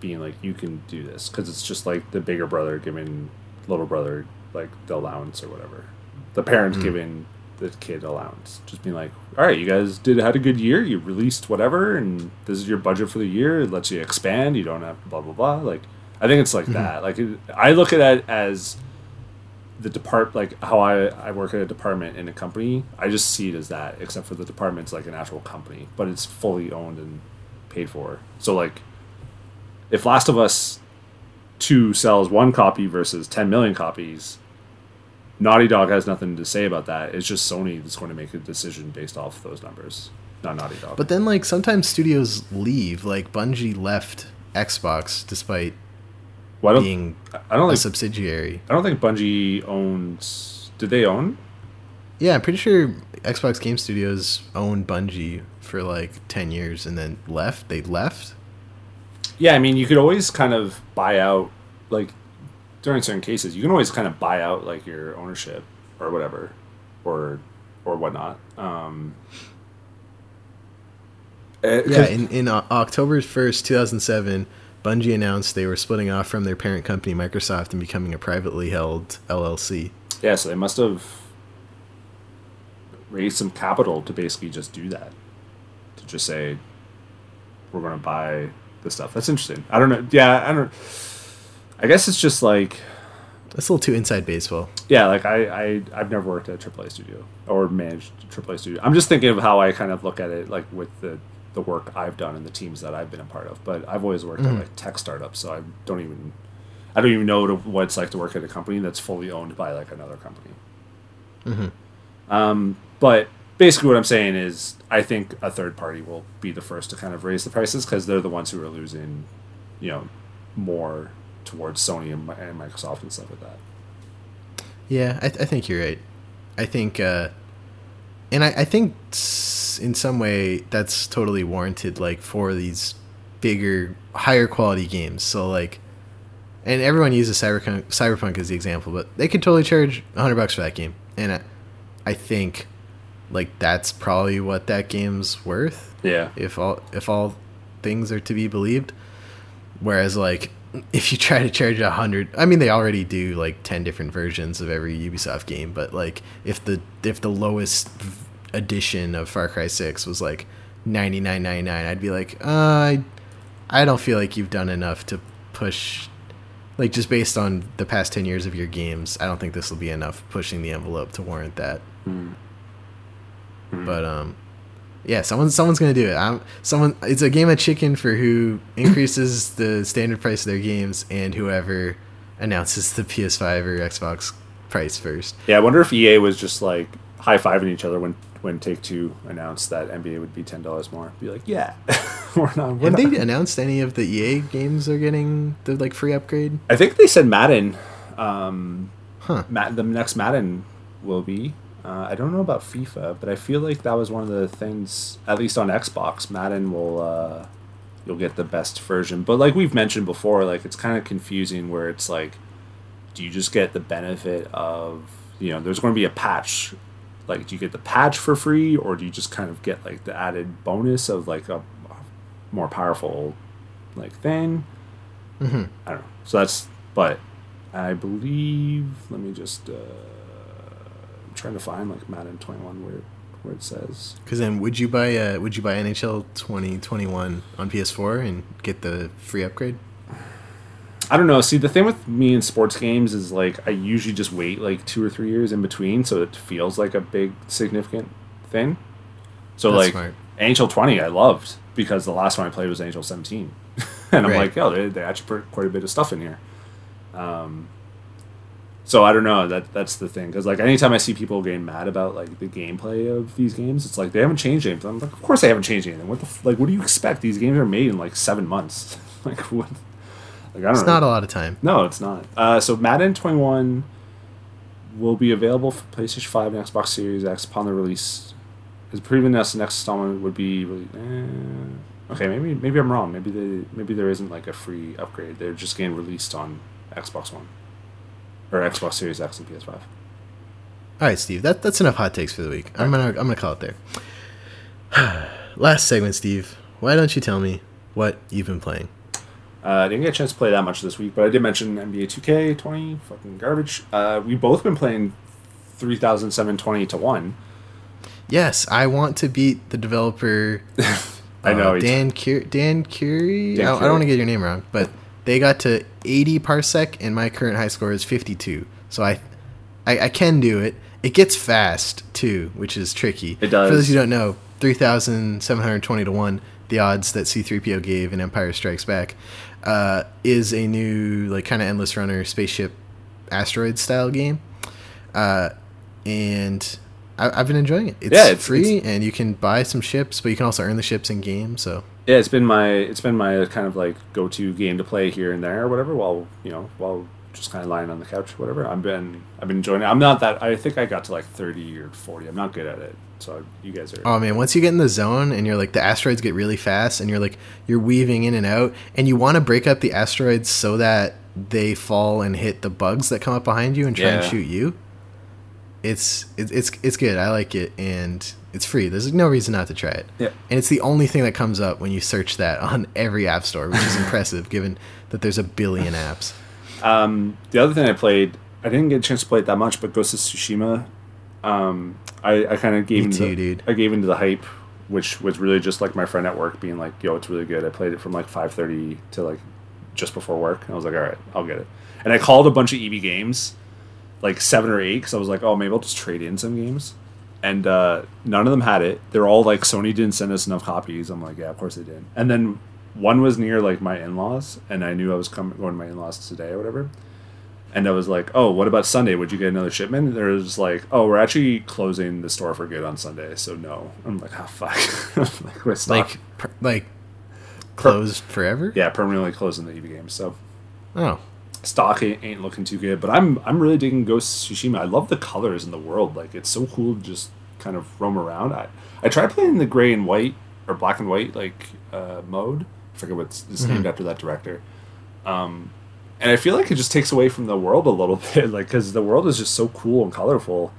being like, you can do this because it's just like the bigger brother giving little brother like the allowance or whatever. The parent hmm. giving the kid allowance, just being like, all right, you guys did had a good year. You released whatever, and this is your budget for the year. It lets you expand. You don't have blah blah blah. Like, I think it's like hmm. that. Like, it, I look at it as the depart like how I, I work at a department in a company i just see it as that except for the department's like an actual company but it's fully owned and paid for so like if last of us 2 sells one copy versus 10 million copies naughty dog has nothing to say about that it's just sony that's going to make a decision based off those numbers not naughty dog But then like sometimes studios leave. Like Bungie left Xbox despite well, I don't, being I don't a think subsidiary. I don't think Bungie owns. Did they own? Yeah, I'm pretty sure Xbox Game Studios owned Bungie for like 10 years and then left. They left. Yeah, I mean, you could always kind of buy out, like, during certain cases, you can always kind of buy out like your ownership or whatever, or or whatnot. Um, 'cause- Yeah, in, in uh, October 1st, 2007, Bungie announced they were splitting off from their parent company, Microsoft, and becoming a privately held LLC. yeah. So they must have raised some capital to basically just do that, to just say we're going to buy this stuff. That's interesting. I don't know. Yeah, I don't. I guess it's just like That's a little too inside baseball. yeah, like I, I I've never worked at a AAA studio or managed a AAA studio. I'm just thinking of how I kind of look at it, like with the the work I've done and the teams that I've been a part of. But I've always worked Mhm. at like tech startups, so I don't even I don't even know what it's like to work at a company that's fully owned by like another company. hmm Um, but basically, what I'm saying is, I think a third party will be the first to kind of raise the prices because they're the ones who are losing, you know, more towards Sony and, and Microsoft and stuff like that. Yeah, I, th- I think you're right. I think, uh, and I, I think in some way that's totally warranted, like for these bigger, higher quality games. So like, and everyone uses Cyberpunk, Cyberpunk as the example, but they could totally charge hundred bucks for that game, and I, I think, like that's probably what that game's worth Yeah. if all if all things are to be believed. Whereas like if you try to charge a hundred, I mean they already do like ten different versions of every Ubisoft game, but like if the if the lowest edition of Far Cry Six was like ninety nine ninety nine, I'd be like, uh, I I don't feel like you've done enough to push. Like just based on the past ten years of your games, I don't think this will be enough pushing the envelope to warrant that. But um, yeah, someone someone's gonna do it. I'm someone. It's a game of chicken for who increases the standard price of their games and whoever announces the PS5 or Xbox price first. Yeah, I wonder if EA was just like high fiving each other when when Take Two announced that NBA would be ten dollars more. Be like, yeah, we're not. We're Have not. they announced any of the EA games are getting the like free upgrade? I think they said Madden. Um, Huh. Matt, the next Madden will be. Uh, I don't know about FIFA, but I feel like that was one of the things. At least on Xbox, Madden will uh, you'll get the best version. But like we've mentioned before, like it's kind of confusing where it's like, do you just get the benefit of you know there's going to be a patch like do you get the patch for free or do you just kind of get like the added bonus of like a, more powerful like thing Mm-hmm. i don't know so that's but i believe let me just uh i'm trying to find like madden 21 where where it says Because then, would you buy uh, would you buy NHL twenty twenty one on PS4 and get the free upgrade? I don't know. See, the thing with me in sports games is like I usually just wait like two or three years in between, so it feels like a big significant thing. So That's like smart. NHL twenty, I loved because the last one I played was NHL seventeen, and I'm Right. like, oh, they, they actually put quite a bit of stuff in here. Um, so I don't know. That that's the thing because like anytime I see people getting mad about like the gameplay of these games, it's like they haven't changed anything. I'm like, of course they haven't changed anything. What the f- like? What do you expect? These games are made in like seven months. like what? Like I don't It's know. not a lot of time. No, it's not. Uh, so Madden 21 will be available for PlayStation 5 and Xbox Series X upon the release. As proven, this the next installment would be really. Eh, okay, maybe maybe I'm wrong. Maybe they maybe there isn't like a free upgrade. They're just getting released on Xbox One or Xbox Series X and PS5. All right, Steve. That that's enough hot takes for the week. I'm gonna I'm gonna call it there. Last segment, Steve. Why don't you tell me what you've been playing? Uh, I didn't get a chance to play that much this week, but I did mention NBA 2K 20, fucking garbage. Uh, we both been playing 300720 to 1. Yes, I want to beat the developer. I know, uh, Dan Cur- Dan Curie. Dan I, I don't want to get your name wrong, but they got to 80 parsec, and my current high score is 52. So I, I, I can do it. It gets fast too, which is tricky. It does. For those who don't know, 3,720 to one, the odds that C3PO gave in Empire Strikes Back, uh, is a new like kind of endless runner spaceship asteroid style game. Uh, and I, I've been enjoying it. It's, Yeah, it's- free, and you can buy some ships, but you can also earn the ships in game. So Yeah, it's been my it's been my kind of like go to game to play here and there or whatever while you know while just kind of lying on the couch or whatever. I've been I've been enjoying it. I'm not that I think I got to like thirty or forty. I'm not good at it. So you guys are Oh man, once you get in the zone and you're like the asteroids get really fast and you're like you're weaving in and out and you want to break up the asteroids so that they fall and hit the bugs that come up behind you and try and shoot you. It's it's it's it's good. I like it and it's free. There's no reason not to try it. Yeah. And it's the only thing that comes up when you search that on every app store, which is impressive given that there's a billion apps. Um, the other thing I played, I didn't get a chance to play it that much, but Ghost of Tsushima, um, I, I kind of gave Me into too, the, dude. I gave into the hype, which was really just like my friend at work being like, "Yo, it's really good." I played it from like five thirty to like just before work, and I was like, "All right, I'll get it." And I called a bunch of EB games, like seven or eight, because I was like, "Oh, maybe I'll just trade in some games." And uh, none of them had it. They're all like, "Sony didn't send us enough copies." I'm like, "Yeah, of course they didn't. And then one was near like my in-laws, and I knew I was coming going to my in-laws today or whatever and I was like, "Oh, what about Sunday? Would you get another shipment?" There was like, "Oh, we're actually closing the store for good on Sunday, so no." I'm like, "Ah, fuck!" like, we're Like per, like closed forever? yeah, permanently closing the EB games. So Oh. Stock ain't, ain't looking too good, but I'm I'm really digging Ghost Tsushima. I love the colors in the world. Like, it's so cool to just kind of roam around. I I tried playing the gray and white or black and white like uh, mode. I forget what it's, it's named after that director. Um, and I feel like it just takes away from the world a little bit, like because the world is just so cool and colorful.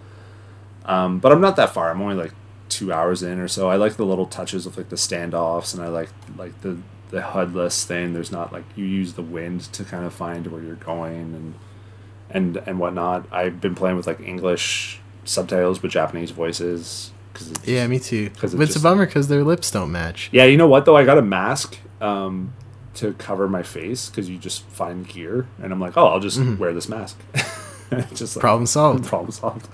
Um, but I'm not that far. I'm only like two hours in or so. I like the little touches of like the standoffs, and I like like the the HUDless thing. There's not like you use the wind to kind of find where you're going and and and whatnot. I've been playing with like English subtitles but Japanese voices because Yeah, me too. 'Cause it's a bummer because their lips don't match. yeah, you know what though? I got a mask um, to cover my face because you just find gear, and I'm like, oh, I'll just wear this mask. just like, Problem solved. problem solved.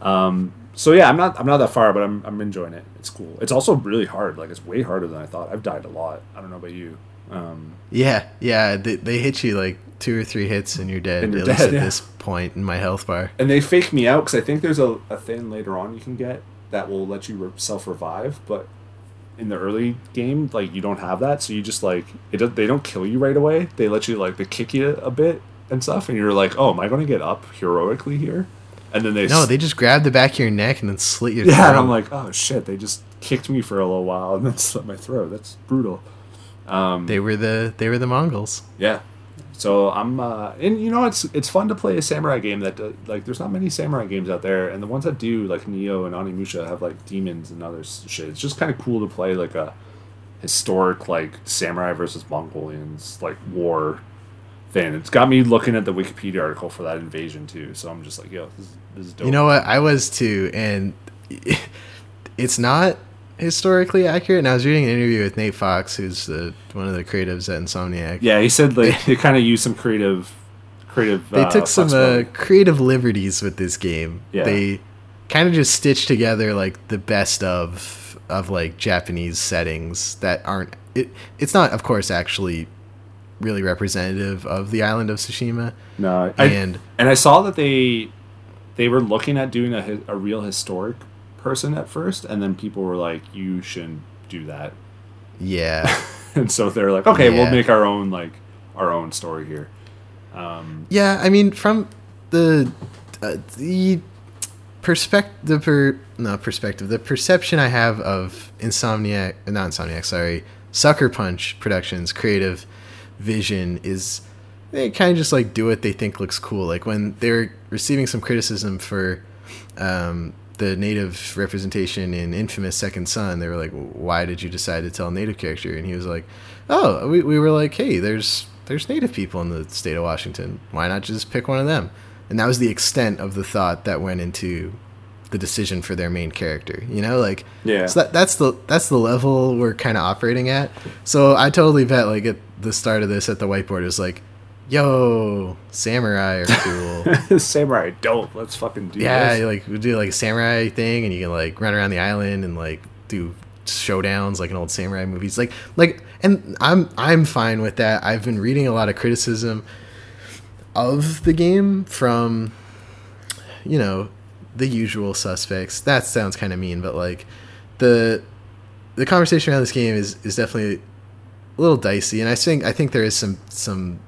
Um, so yeah, I'm not I'm not that far, but I'm I'm enjoying it. It's cool. It's also really hard. Like it's way harder than I thought. I've died a lot. I don't know about you. Um, Yeah, yeah. They, they hit you like two or three hits and you're dead. And you're at least dead, at yeah. this point in my health bar. and they fake me out because I think there's a, a thing later on you can get that will let you re- self revive, but in the early game, like you don't have that, so you just like it. Does, they don't kill you right away. They let you like they kick you a bit and stuff, and you're like, oh, am I going to get up heroically here? And then they No, s- they just grab the back of your neck and then slit your yeah, throat. and I'm like, oh shit, they just kicked me for a little while and then slit my throat. That's brutal. Um, They were the they were the Mongols. yeah. So I'm, uh, and you know, it's it's fun to play a samurai game that uh, like there's not many samurai games out there, and the ones that do like Nioh and Onimusha have like demons and other shit. It's just kind of cool to play like a historic like samurai versus Mongolians like war thing. It's got me looking at the Wikipedia article for that invasion too. So I'm just like, yo, this, is- this is dope. You know what? I was too, and it's not historically accurate. And I was reading an interview with Nate Fox, who's the one of the creatives at Insomniac. yeah, he said like they kind of used some creative, creative. They uh, took some uh, creative liberties with this game. Yeah. They kind of just stitched together like the best of of like Japanese settings that aren't. It it's not, of course, actually really representative of the island of Tsushima. no, I, and and I saw that they they were looking at doing a a real historic person at first, and then people were like, "You shouldn't do that," yeah, and so they're like, "Okay, we'll make our own like our own story here." Um, yeah. I mean, from the uh, the perspective, the per, no perspective, the perception I have of Insomniac, not Insomniac, sorry, Sucker Punch Productions creative vision is they kind of just like do what they think looks cool. Like when they're receiving some criticism for um, the native representation in Infamous Second Son, they were like, "Why did you decide to tell a native character?" And he was like, "Oh, we, we were like, hey, there's there's native people in the state of Washington. Why not just pick one of them?" And that was the extent of the thought that went into the decision for their main character. You know, like Yeah. So that, that's the that's the level we're kind of operating at. So I totally bet like at the start of this at the whiteboard it was like, "Yo, samurai are cool." samurai, dope. Let's fucking do yeah, this. like we do like a samurai thing, and you can like run around the island and like do showdowns like in old samurai movies. Like like, and I'm I'm fine with that. I've been reading a lot of criticism of the game from, you know, the usual suspects. That sounds kind of mean, but like the the conversation around this game is is definitely a little dicey, and I think I think there is some some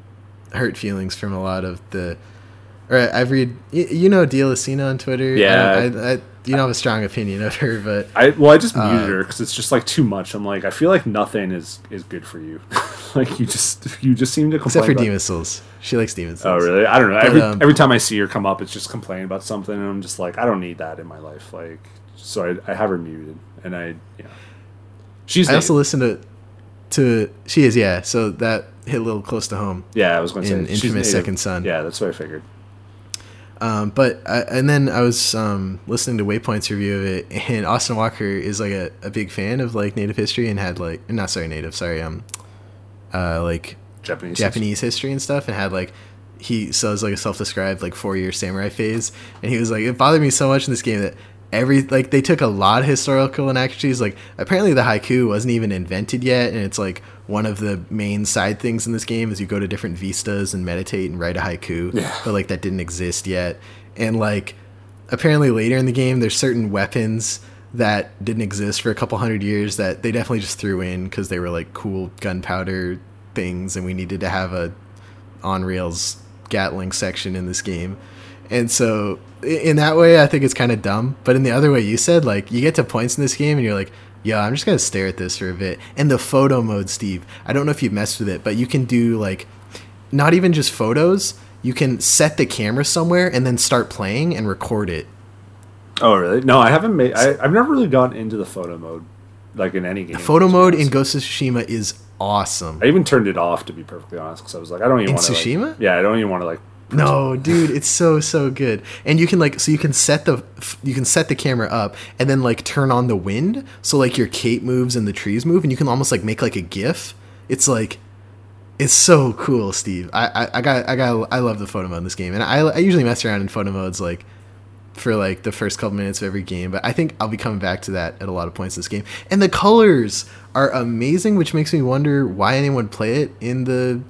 hurt feelings from a lot of the. Or I've read you, you know Dia Lacina on Twitter. Yeah. I, I, you don't have a strong opinion of her, but I well, I just Uh, muted her because it's just like too much. I'm like, I feel like nothing is is good for you. like you just you just seem to complain. except for Demon's Souls, she likes Demon Oh really? I don't know. But, every um, every time I see her come up, it's just complaining about something, and I'm just like, I don't need that in my life. Like, so I, I have her muted, and I yeah. She's I also native. listened to to she is yeah. So that hit a little close to home. yeah. I was going to say in Infamous. Second Son. Yeah, that's what I figured. Um, but I, and then I was um, listening to Waypoint's review of it, and Austin Walker is like a, a big fan of like Native history and had like not sorry Native sorry um uh like Japanese. Japanese history and stuff, and had like he so it was like a self-described like four-year samurai phase, and he was like it bothered me so much in this game that every like they took a lot of historical inaccuracies. Like apparently the haiku wasn't even invented yet, and it's like one of the main side things in this game is you go to different vistas and meditate and write a haiku, Yeah. but like that didn't exist yet, and like apparently later in the game there's certain weapons that didn't exist for a couple hundred years that they definitely just threw in because they were like cool gunpowder things and we needed to have a on rails gatling section in this game and so in that way i think it's kind of dumb but in the other way you said like you get to points in this game and you're like yeah i'm just gonna stare at this for a bit and the photo mode steve i don't know if you've messed with it but you can do like not even just photos you can set the camera somewhere and then start playing and record it Oh really? No, I haven't made. I, I've never really gone into the photo mode, like in any game. The photo mode in ghost of tsushima is awesome I even turned it off to be perfectly honest because I was like, I don't even want to. Tsushima? Like, yeah, I don't even want to like. No, dude, it's so so good. And you can like so you can set the you can set the camera up and then like turn on the wind so like your cape moves and the trees move and you can almost like make like a gif. It's like it's so cool, Steve. I I, I got I got I love the photo mode in this game. And I I usually mess around in photo modes like for like the first couple minutes of every game, but I think I'll be coming back to that at a lot of points in this game. And the colors are amazing, which makes me wonder why anyone would play it in the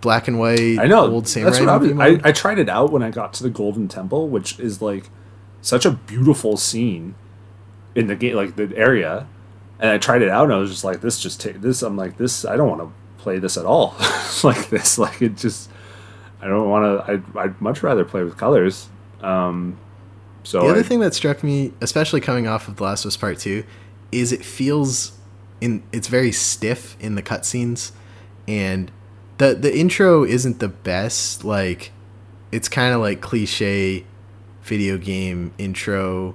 black and white I know. old samurai That's what I, was. I, I tried it out when I got to the Golden Temple, which is like such a beautiful scene in the game, like the area. And I tried it out, and I was just like, "This just ta- this." I'm like, "This I don't want to play this at all." like this, like it just. I don't want to. I'd, I'd much rather play with colors. Um, so The other I- thing that struck me, especially coming off of The Last of Us Part Two, is it feels in it's very stiff in the cutscenes, and the the intro isn't the best. Like, it's kind of like cliche video game intro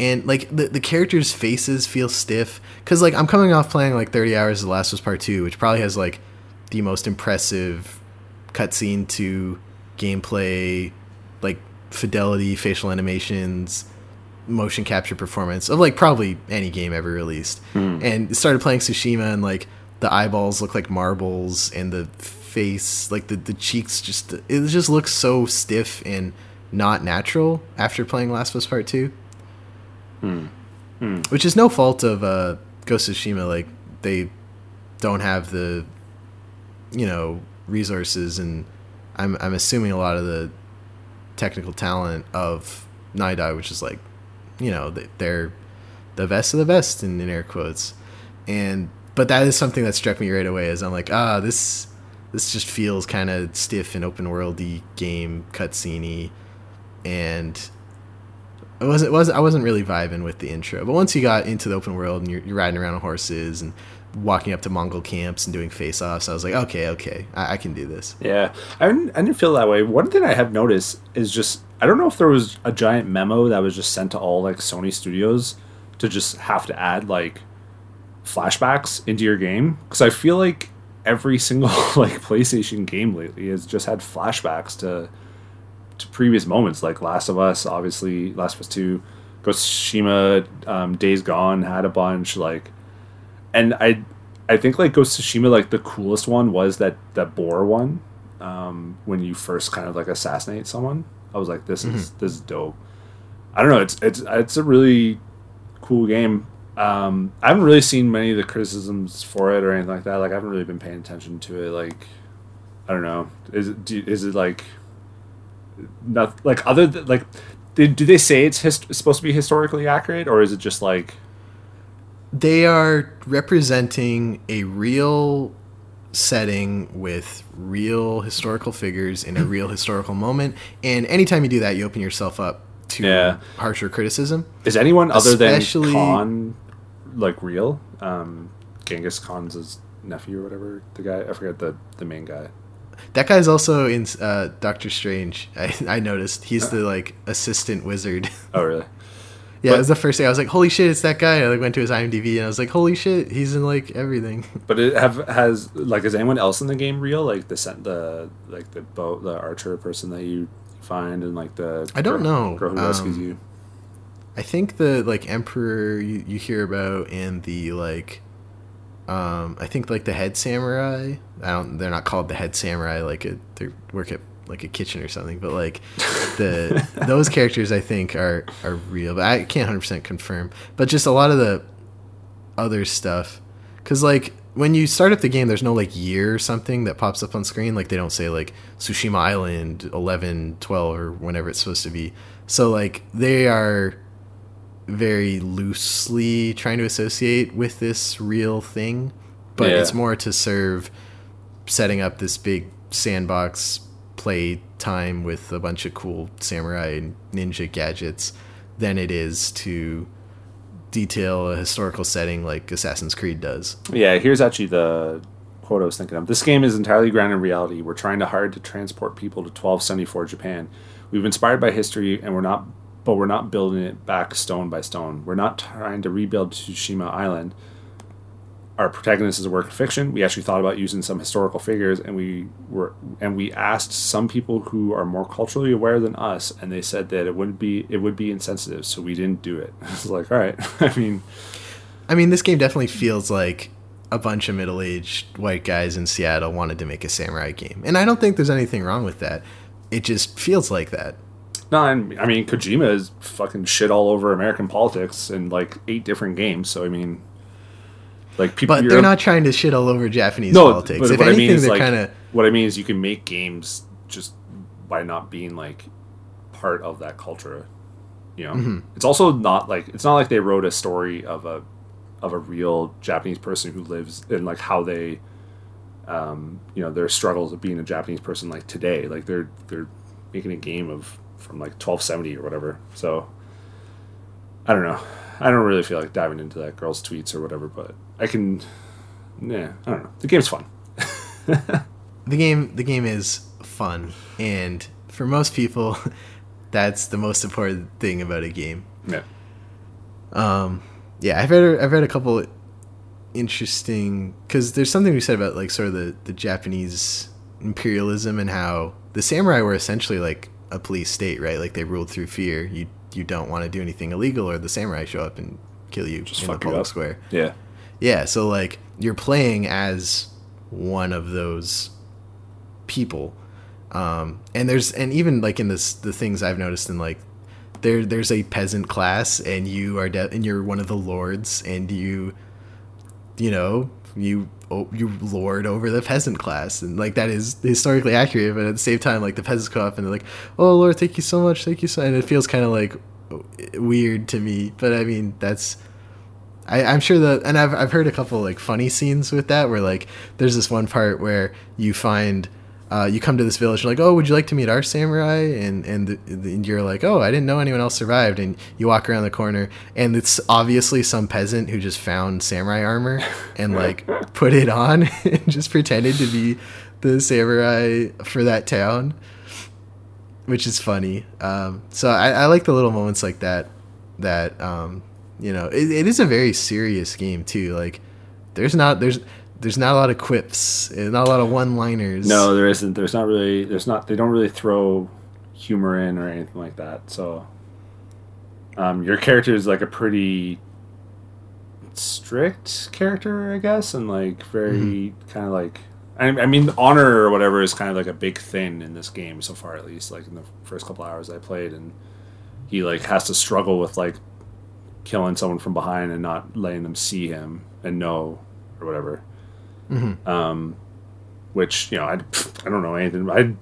and like the, the characters faces feel stiff because like i'm coming off playing like 30 hours of the last of us part 2 which probably has like the most impressive cutscene to gameplay like fidelity facial animations motion capture performance of like probably any game ever released hmm. and started playing tsushima and like the eyeballs look like marbles and the face like the, the cheeks just it just looks so stiff and not natural after playing last of us part 2 which is no fault of uh, Ghost of Tsushima. Like they don't have the, you know, resources, and I'm I'm assuming a lot of the technical talent of Dog, which is like, you know, they- they're the best of the best in, in air quotes, and but that is something that struck me right away. As I'm like, ah, this this just feels kind of stiff and open worldy game cutsceney, and it wasn't was I wasn't really vibing with the intro. But once you got into the open world and you're, you're riding around on horses and walking up to Mongol camps and doing face offs, I was like, okay, okay, I, I can do this. Yeah, I didn't, I didn't feel that way. One thing I have noticed is just I don't know if there was a giant memo that was just sent to all like Sony studios to just have to add like flashbacks into your game because I feel like every single like PlayStation game lately has just had flashbacks to to previous moments like Last of Us, obviously Last of Us Two, Ghost of Tsushima, um, Days Gone had a bunch like, and I I think like Ghost of Tsushima like the coolest one was that that boar one um, when you first kind of like assassinate someone. I was like, this is this is dope. I don't know. It's it's it's a really cool game. Um, I haven't really seen many of the criticisms for it or anything like that. Like I haven't really been paying attention to it. Like I don't know. Is it do, is it like not like other th- like did, do they say it's hist- supposed to be historically accurate or is it just like They are representing a real setting with real historical figures in a real historical moment. And anytime you do that, you open yourself up to Yeah. harsher criticism. is anyone other than Especially- Khan like real? Um, Genghis Khan's his nephew or whatever the guy I forget the the main guy. That guy's also in uh, Doctor Strange. I, I noticed he's the like assistant wizard. Oh really? Yeah, But- it was the first thing. I was like, "Holy shit, it's that guy!" I like went to his IMDb and I was like, "Holy shit, he's in like everything." But it have has like is anyone else in the game real? Like the sen- the like the boat the archer person that you find and like the I don't girl- know. girl who rescues Um, you. I think the like emperor you, you hear about and the like, um, I think like the head samurai. I don't. They're not called the head samurai. Like a, they work at like a kitchen or something. But like the those characters, I think are are real. But I can't hundred percent confirm. But just a lot of the other stuff, because like when you start up the game, there's no like year or something that pops up on screen. Like they don't say like Tsushima Island 11, 12 or whenever it's supposed to be. So like they are very loosely trying to associate with this real thing, but Yeah. it's more to serve setting up this big sandbox play time with a bunch of cool samurai and ninja gadgets than it is to detail a historical setting like Assassin's Creed does. Yeah, here's actually the quote I was thinking of. This game is entirely grounded in reality. We're trying to hard to transport people to 1274 Japan. We've inspired by history, and we're not, but we're not building it back stone by stone. We're not trying to rebuild Tsushima Island. Our protagonist is a work of fiction. We actually thought about using some historical figures, and we were, and we asked some people who are more culturally aware than us, and they said that it wouldn't be, it would be insensitive, so we didn't do it. I was like, all right. I mean, I mean, this game definitely feels like a bunch of middle-aged white guys in Seattle wanted to make a samurai game, and I don't think there's anything wrong with that. It just feels like that. No, I mean Kojima is fucking shit all over American politics in like eight different games. So I mean, like people, But they're not trying to shit all over Japanese no. politics. But if what anything, I mean is like kind of what I mean is you can make games just by not being like part of that culture. You know, Mm-hmm. it's also not like it's not like they wrote a story of a of a real Japanese person who lives and like how they, um, you know, their struggles of being a Japanese person like today. Like they're they're making a game of from like twelve seventy or whatever. So I don't know. I don't really feel like diving into that girl's tweets or whatever, but I can. Yeah, I don't know. The game's fun. the game the game is fun and for most people that's the most important thing about a game Yeah. um yeah i've read i've read a couple interesting because there's something we said about like sort of the the japanese imperialism and how the samurai were essentially like a police state right like they ruled through fear you you don't want to do anything illegal or the samurai show up and kill you Just in the public square Yeah. yeah, so like you're playing as one of those people. Um and there's and even like in this the things I've noticed in like there there's a peasant class and you are de- and you're one of the lords and you you know, you oh, you lord over the peasant class and like that is historically accurate but at the same time like the peasants go up and they're like oh lord thank you so much thank you so and it feels kind of like oh, weird to me but i mean that's I, I'm sure that, and I've I've heard a couple like funny scenes with that where like there's this one part where you find. Uh, you come to this village, you're like, oh, would you like to meet our samurai? And and, the, and you're like, oh, I didn't know anyone else survived. And you walk around the corner, and it's obviously some peasant who just found samurai armor and like put it on and just pretended to be the samurai for that town, which is funny. Um, so I, I like the little moments like that. That um, you know, it, it is a very serious game too. Like, there's not there's there's not a lot of quips, and not a lot of one-liners. No, there isn't. There's not really. There's not. They don't really throw humor in or anything like that. So, um, your character is like a pretty strict character, I guess, and like very kind of like. I, I mean, honor or whatever is kind of like a big thing in this game so far, at least. Like in the first couple hours I played, and he like has to struggle with like killing someone from behind and not letting them see him and know or whatever. Mhm. Um, which you know, I I don't know anything. I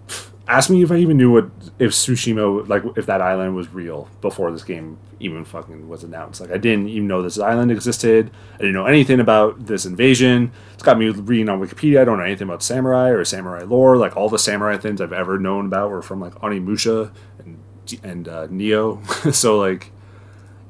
ask me if I even knew what if Tsushima like if that island was real before this game even fucking was announced. Like I didn't even know this island existed. I didn't know anything about this invasion. It's got me reading on Wikipedia. I don't know anything about samurai or samurai lore. Like all the samurai things I've ever known about were from like Onimusha and and uh, Nioh. so like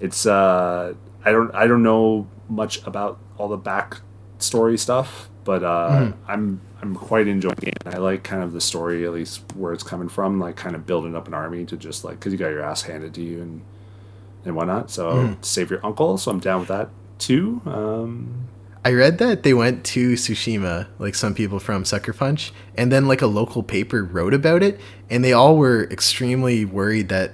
it's uh I don't I don't know much about all the backstory stuff, but uh, I'm I'm quite enjoying it. I like kind of the story, at least where it's coming from, like kind of building up an army to just like because you got your ass handed to you and and whatnot. So save your uncle. So I'm down with that too. Um, I read that they went to Tsushima, like some people from Sucker Punch, and then like a local paper wrote about it, and they all were extremely worried that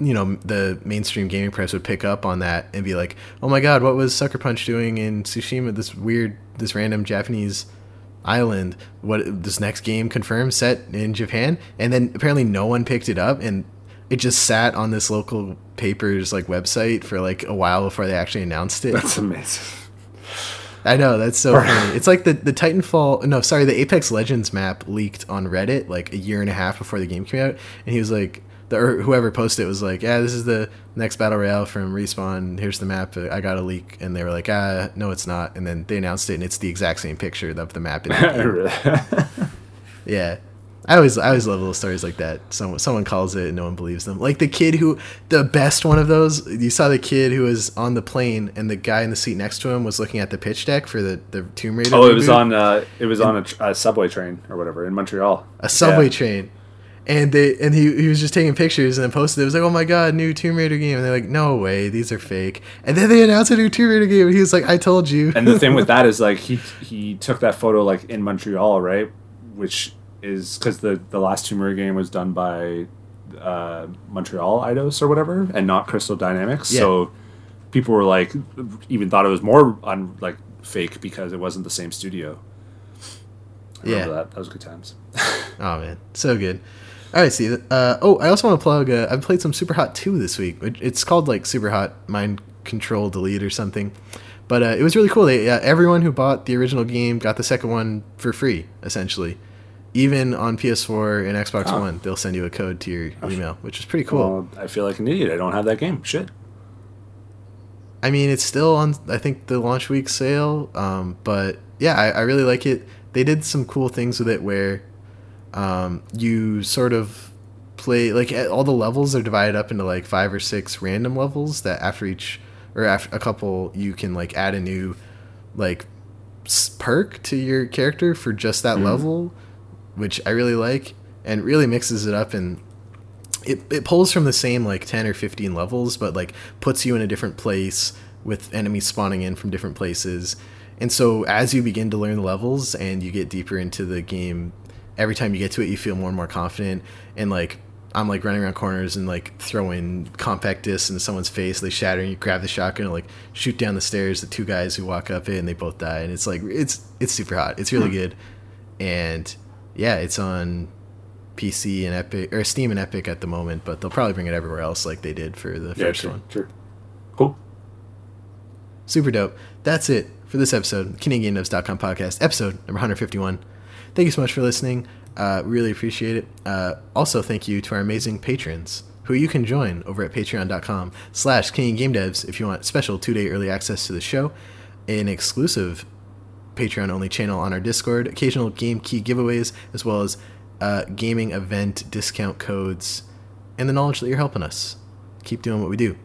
you know the mainstream gaming press would pick up on that and be like, "Oh my god, what was Sucker Punch doing in Tsushima? This weird, this random Japanese island. What this next game confirmed set in Japan?" And then apparently no one picked it up, and it just sat on this local paper's like website for like a while before they actually announced it. that's amazing. I know that's so funny. It's like the the Titanfall. No, sorry, the Apex Legends map leaked on Reddit like a year and a half before the game came out, and he was like, the or whoever posted it was like, yeah, this is the next battle royale from Respawn. Here's the map. I got a leak, and they were like, ah, no, it's not. And then they announced it, and it's the exact same picture of the map. In the yeah. I always, I always love little stories like that. Someone, someone calls it, and no one believes them. Like the kid who, the best one of those. You saw the kid who was on the plane, and the guy in the seat next to him was looking at the pitch deck for the the Tomb Raider. oh, it was on uh, it was on a, a subway train or whatever in Montreal. a subway Yeah. train. And they and he, he was just taking pictures and then posted it. It was like, oh my god, new Tomb Raider game. And they're like, no way, these are fake. And then they announced a new Tomb Raider game, and he was like, I told you. and the thing with that is like he he took that photo like in Montreal, right? Which is because the the last Tomb Raider game was done by uh, Montreal Eidos or whatever, and not Crystal Dynamics. Yeah. So people were like, even thought it was more on like fake because it wasn't the same studio. I Yeah. that. That was good times. Oh man, so good. All right, see. Uh, oh, I also want to plug. Uh, I've played some Superhot Two this week. It's called like Superhot Mind Control Delete or something, but uh, it was really cool. They, uh, everyone who bought the original game got the second one for free, essentially. Even on PS4 and Xbox Oh. One, they'll send you a code to your email, which is pretty cool. Well, I feel like an idiot. I don't have that game. Shit. I mean, it's still on. I think the launch week sale. Um, but yeah, I, I really like it. They did some cool things with it where um, you sort of play like all the levels are divided up into like five or six random levels that after each or after a couple, you can like add a new like perk to your character for just that level, which I really like, and really mixes it up and it, it pulls from the same like 10 or 15 levels but like puts you in a different place with enemies spawning in from different places. And so as you begin to learn the levels and you get deeper into the game every time you get to it you feel more and more confident and like i'm like running around corners and like throwing compact discs into someone's face they shatter and you grab the shotgun and like shoot down the stairs the two guys who walk up it and they both die and it's like it's it's super hot it's really hmm. good and yeah it's on PC and Epic or Steam and Epic at the moment, but they'll probably bring it everywhere else like they did for the Yeah, first one. sure. Cool. Super dope. That's it for this episode, CanadianGameDevs.com podcast, episode number 151. Thank you so much for listening. Uh, really appreciate it. Uh, also, thank you to our amazing patrons who you can join over at patreon.com slash Game Devs if you want special two-day early access to the show, an exclusive Patreon only channel on our Discord, occasional game key giveaways, as well as uh, gaming event discount codes, and the knowledge that you're helping us keep doing what we do.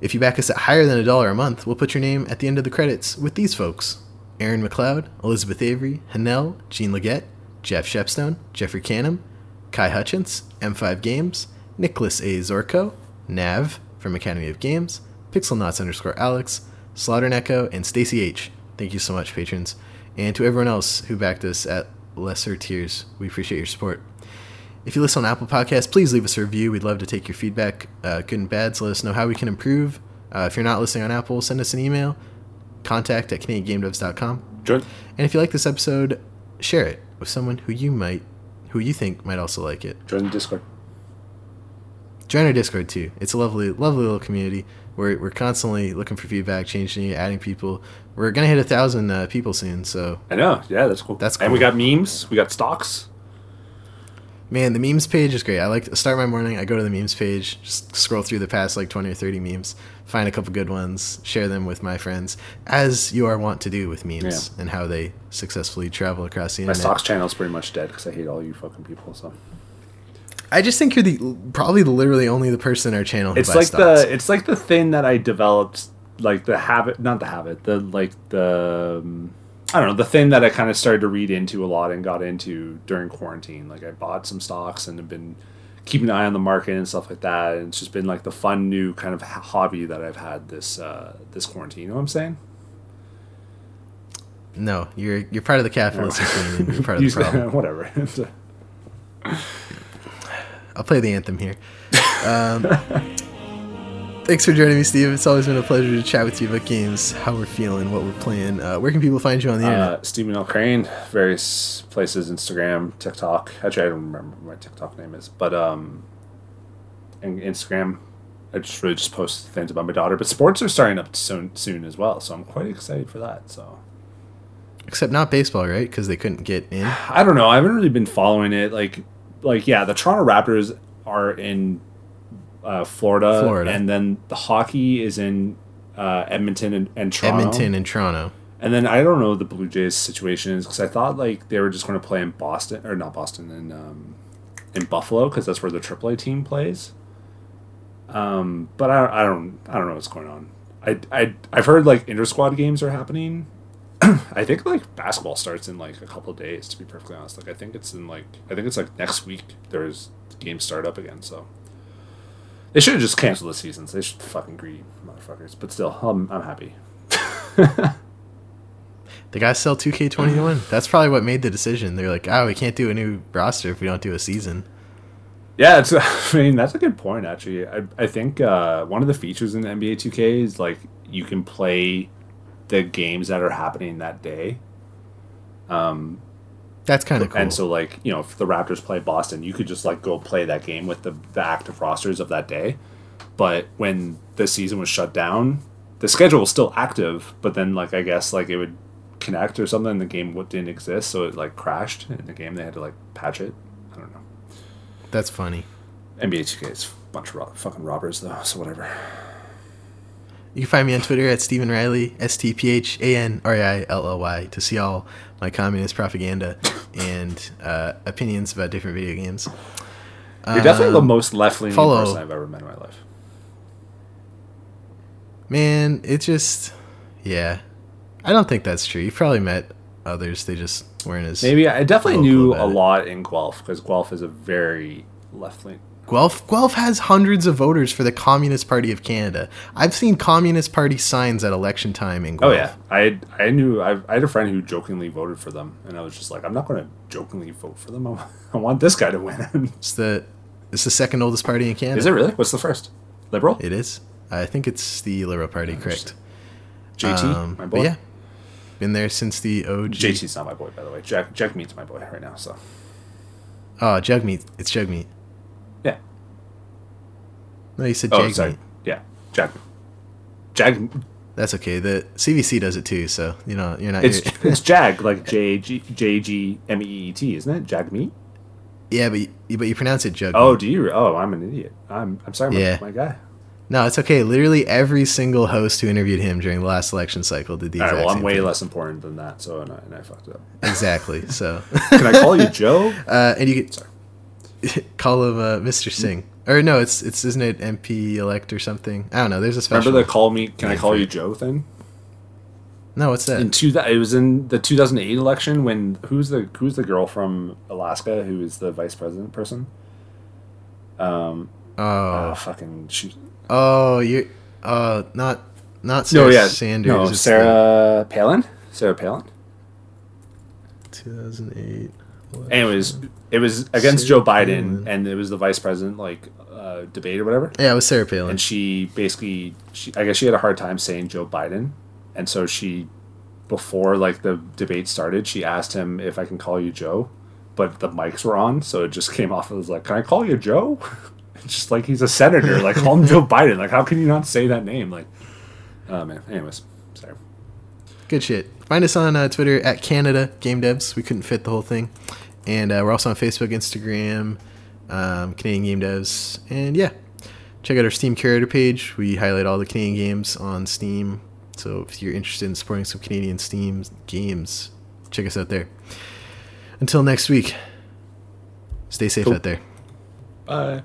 If you back us at higher than a dollar a month, we'll put your name at the end of the credits with these folks Aaron McLeod, Elizabeth Avery, Hanel, Jean Leggett, Jeff Shepstone, Jeffrey Canham, Kai Hutchins, M5 Games, Nicholas A. Zorko, Nav from Academy of Games, Pixelnots underscore Alex, Slaughter Echo, and Stacy H. Thank you so much, patrons. And to everyone else who backed us at lesser tiers, we appreciate your support. If you listen on Apple Podcasts, please leave us a review. We'd love to take your feedback, uh, good and bad, so let us know how we can improve. Uh, if you're not listening on Apple, send us an email, contact at CanadianGameDevs.com. Join. And if you like this episode, share it with someone who you might, who you think might also like it. Join the Discord. Join our Discord too. It's a lovely, lovely little community. We're, we're constantly looking for feedback, changing it, adding people. We're gonna hit a thousand uh, people soon, so I know. Yeah, that's cool. That's cool. And we got memes. We got stocks. Man, the memes page is great. I like to start my morning. I go to the memes page, just scroll through the past like twenty or thirty memes, find a couple good ones, share them with my friends, as you are wont to do with memes and how they successfully travel across the My internet. stocks channel is pretty much dead because I hate all you fucking people. So I just think you're the probably literally only the person in our channel. Who it's like stocks. the it's like the thing that I developed, like the habit, not the habit, the like the um, I don't know, the thing that I kind of started to read into a lot and got into during quarantine. Like I bought some stocks and have been keeping an eye on the market and stuff like that. And it's just been like the fun new kind of hobby that I've had this uh, this quarantine. You know what I'm saying? no, you're you're part of the capitalist community. You're part of the problem. Whatever. I'll play the anthem here. Um, thanks for joining me, Steve. It's always been a pleasure to chat with you about games, how we're feeling, what we're playing. Uh, where can people find you on the internet? uh, Stephen L. Crane, various places, Instagram, TikTok. Actually, I don't remember what my TikTok name is, but um, and Instagram. I just really just post things about my daughter. But sports are starting up soon, soon as well, so I'm quite excited for that. So Except not baseball, right? Because they couldn't get in. I don't know. I haven't really been following it. Like, like yeah, the Toronto Raptors are in uh, Florida, Florida. and then the hockey is in uh, Edmonton and, and Toronto. Edmonton and Toronto. And then I don't know the Blue Jays situation is because I thought like they were just going to play in Boston or not Boston in um, in Buffalo because that's where the AAA team plays. Um, but I, I don't I don't know what's going on. I I I've heard like inter squad games are happening. I think like basketball starts in like a couple of days. To be perfectly honest, like I think it's in like I think it's like next week. There's games start up again. So they should have just canceled the seasons. They should fucking greedy motherfuckers. But still, I'm I'm happy. They got to sell 2K21. That's probably what made the decision. They're like, oh, we can't do a new roster if we don't do a season. Yeah, it's. I mean, that's a good point. Actually, I I think uh, one of the features in NBA 2K is like you can play the games that are happening that day. Um, That's kind of cool. and so like you know, if the Raptors play Boston, you could just like go play that game with the the active rosters of that day. But when the season was shut down, the schedule was still active. But then like I guess like it would connect or something. The game didn't exist, so it like crashed in the game. They had to like patch it. I don't know. That's funny. NBA 2K is a bunch of ro- fucking robbers, though, so whatever. You can find me on Twitter at Stephen Riley, S T P H A N R I L L Y, to see all my communist propaganda and uh, opinions about different video games. You're definitely the Um, most left leaning person I've ever met in my life. Man, it just, yeah. I don't think that's true. You've probably met others. They just weren't as. Maybe I definitely knew a it. lot in Guelph because Guelph is a very left wing. Guelph, Guelph has hundreds of voters for the Communist Party of Canada. I've seen Communist Party signs at election time in Guelph. Oh yeah, I I knew I, I had a friend who jokingly voted for them, and I was just like, I'm not going to jokingly vote for them. I, I want this guy to win. It's the it's the second oldest party in Canada. is it really? What's the first? Liberal? It is. I think it's the Liberal Party, correct? JT, Um, my boy. yeah, been there since the OG. JT's not my boy, by the way. Jack Jack Meat's my boy right now. So Oh, Jugmeat. It's Jugmeat. Yeah. No, you said Oh, Jagmeet. sorry. Yeah, Jack. Jag. That's okay. The CBC does it too, so you know you're not. It's it's Jag like J G J G M E E T, isn't it? Jag Meat. yeah, but you, but you pronounce it Jugmeat. Oh, do you? Oh, I'm an idiot. I'm I'm sorry, my, Yeah. my guy. No, it's okay. Literally every single host who interviewed him during the last election cycle did the All right, exact well, I'm way thing. less important than that, so and I, and I fucked it up. Exactly. So, Can I call you Joe? uh, and you get Sorry. Could call him uh, Mr. Singh, or no, it's it's isn't it MP elect or something? I don't know. There's a special. Remember the call me? Can I call you. Joe thing? no, what's that? In two, it was in the 2008 election when who's the who's the girl from Alaska who is the vice president person? Um, oh, oh, fucking she. oh, you, uh, not not Sarah No, yeah, Sanders. no, it's Sarah Palin. Sarah Palin. 2008. Anyways, it was against Sarah Joe Biden, Palin. and it was the vice president like uh, debate or whatever. Yeah, it was Sarah Palin. and she basically she, i guess she had a hard time saying joe biden and so she before like the debate started she asked him if i can call you joe but the mics were on so it just came off as like can i call you joe just like he's a senator like call him joe biden like how can you not say that name like oh man anyways sorry Good shit. Find us on uh, Twitter at Canada Game Devs. We couldn't fit the whole thing. And uh, we're also on Facebook, Instagram, um, Canadian Game Devs. And yeah, check out our Steam Curator page. We highlight all the Canadian games on Steam. So if you're interested in supporting some Canadian Steam games, check us out there. Until next week, stay safe Cool. out there. bye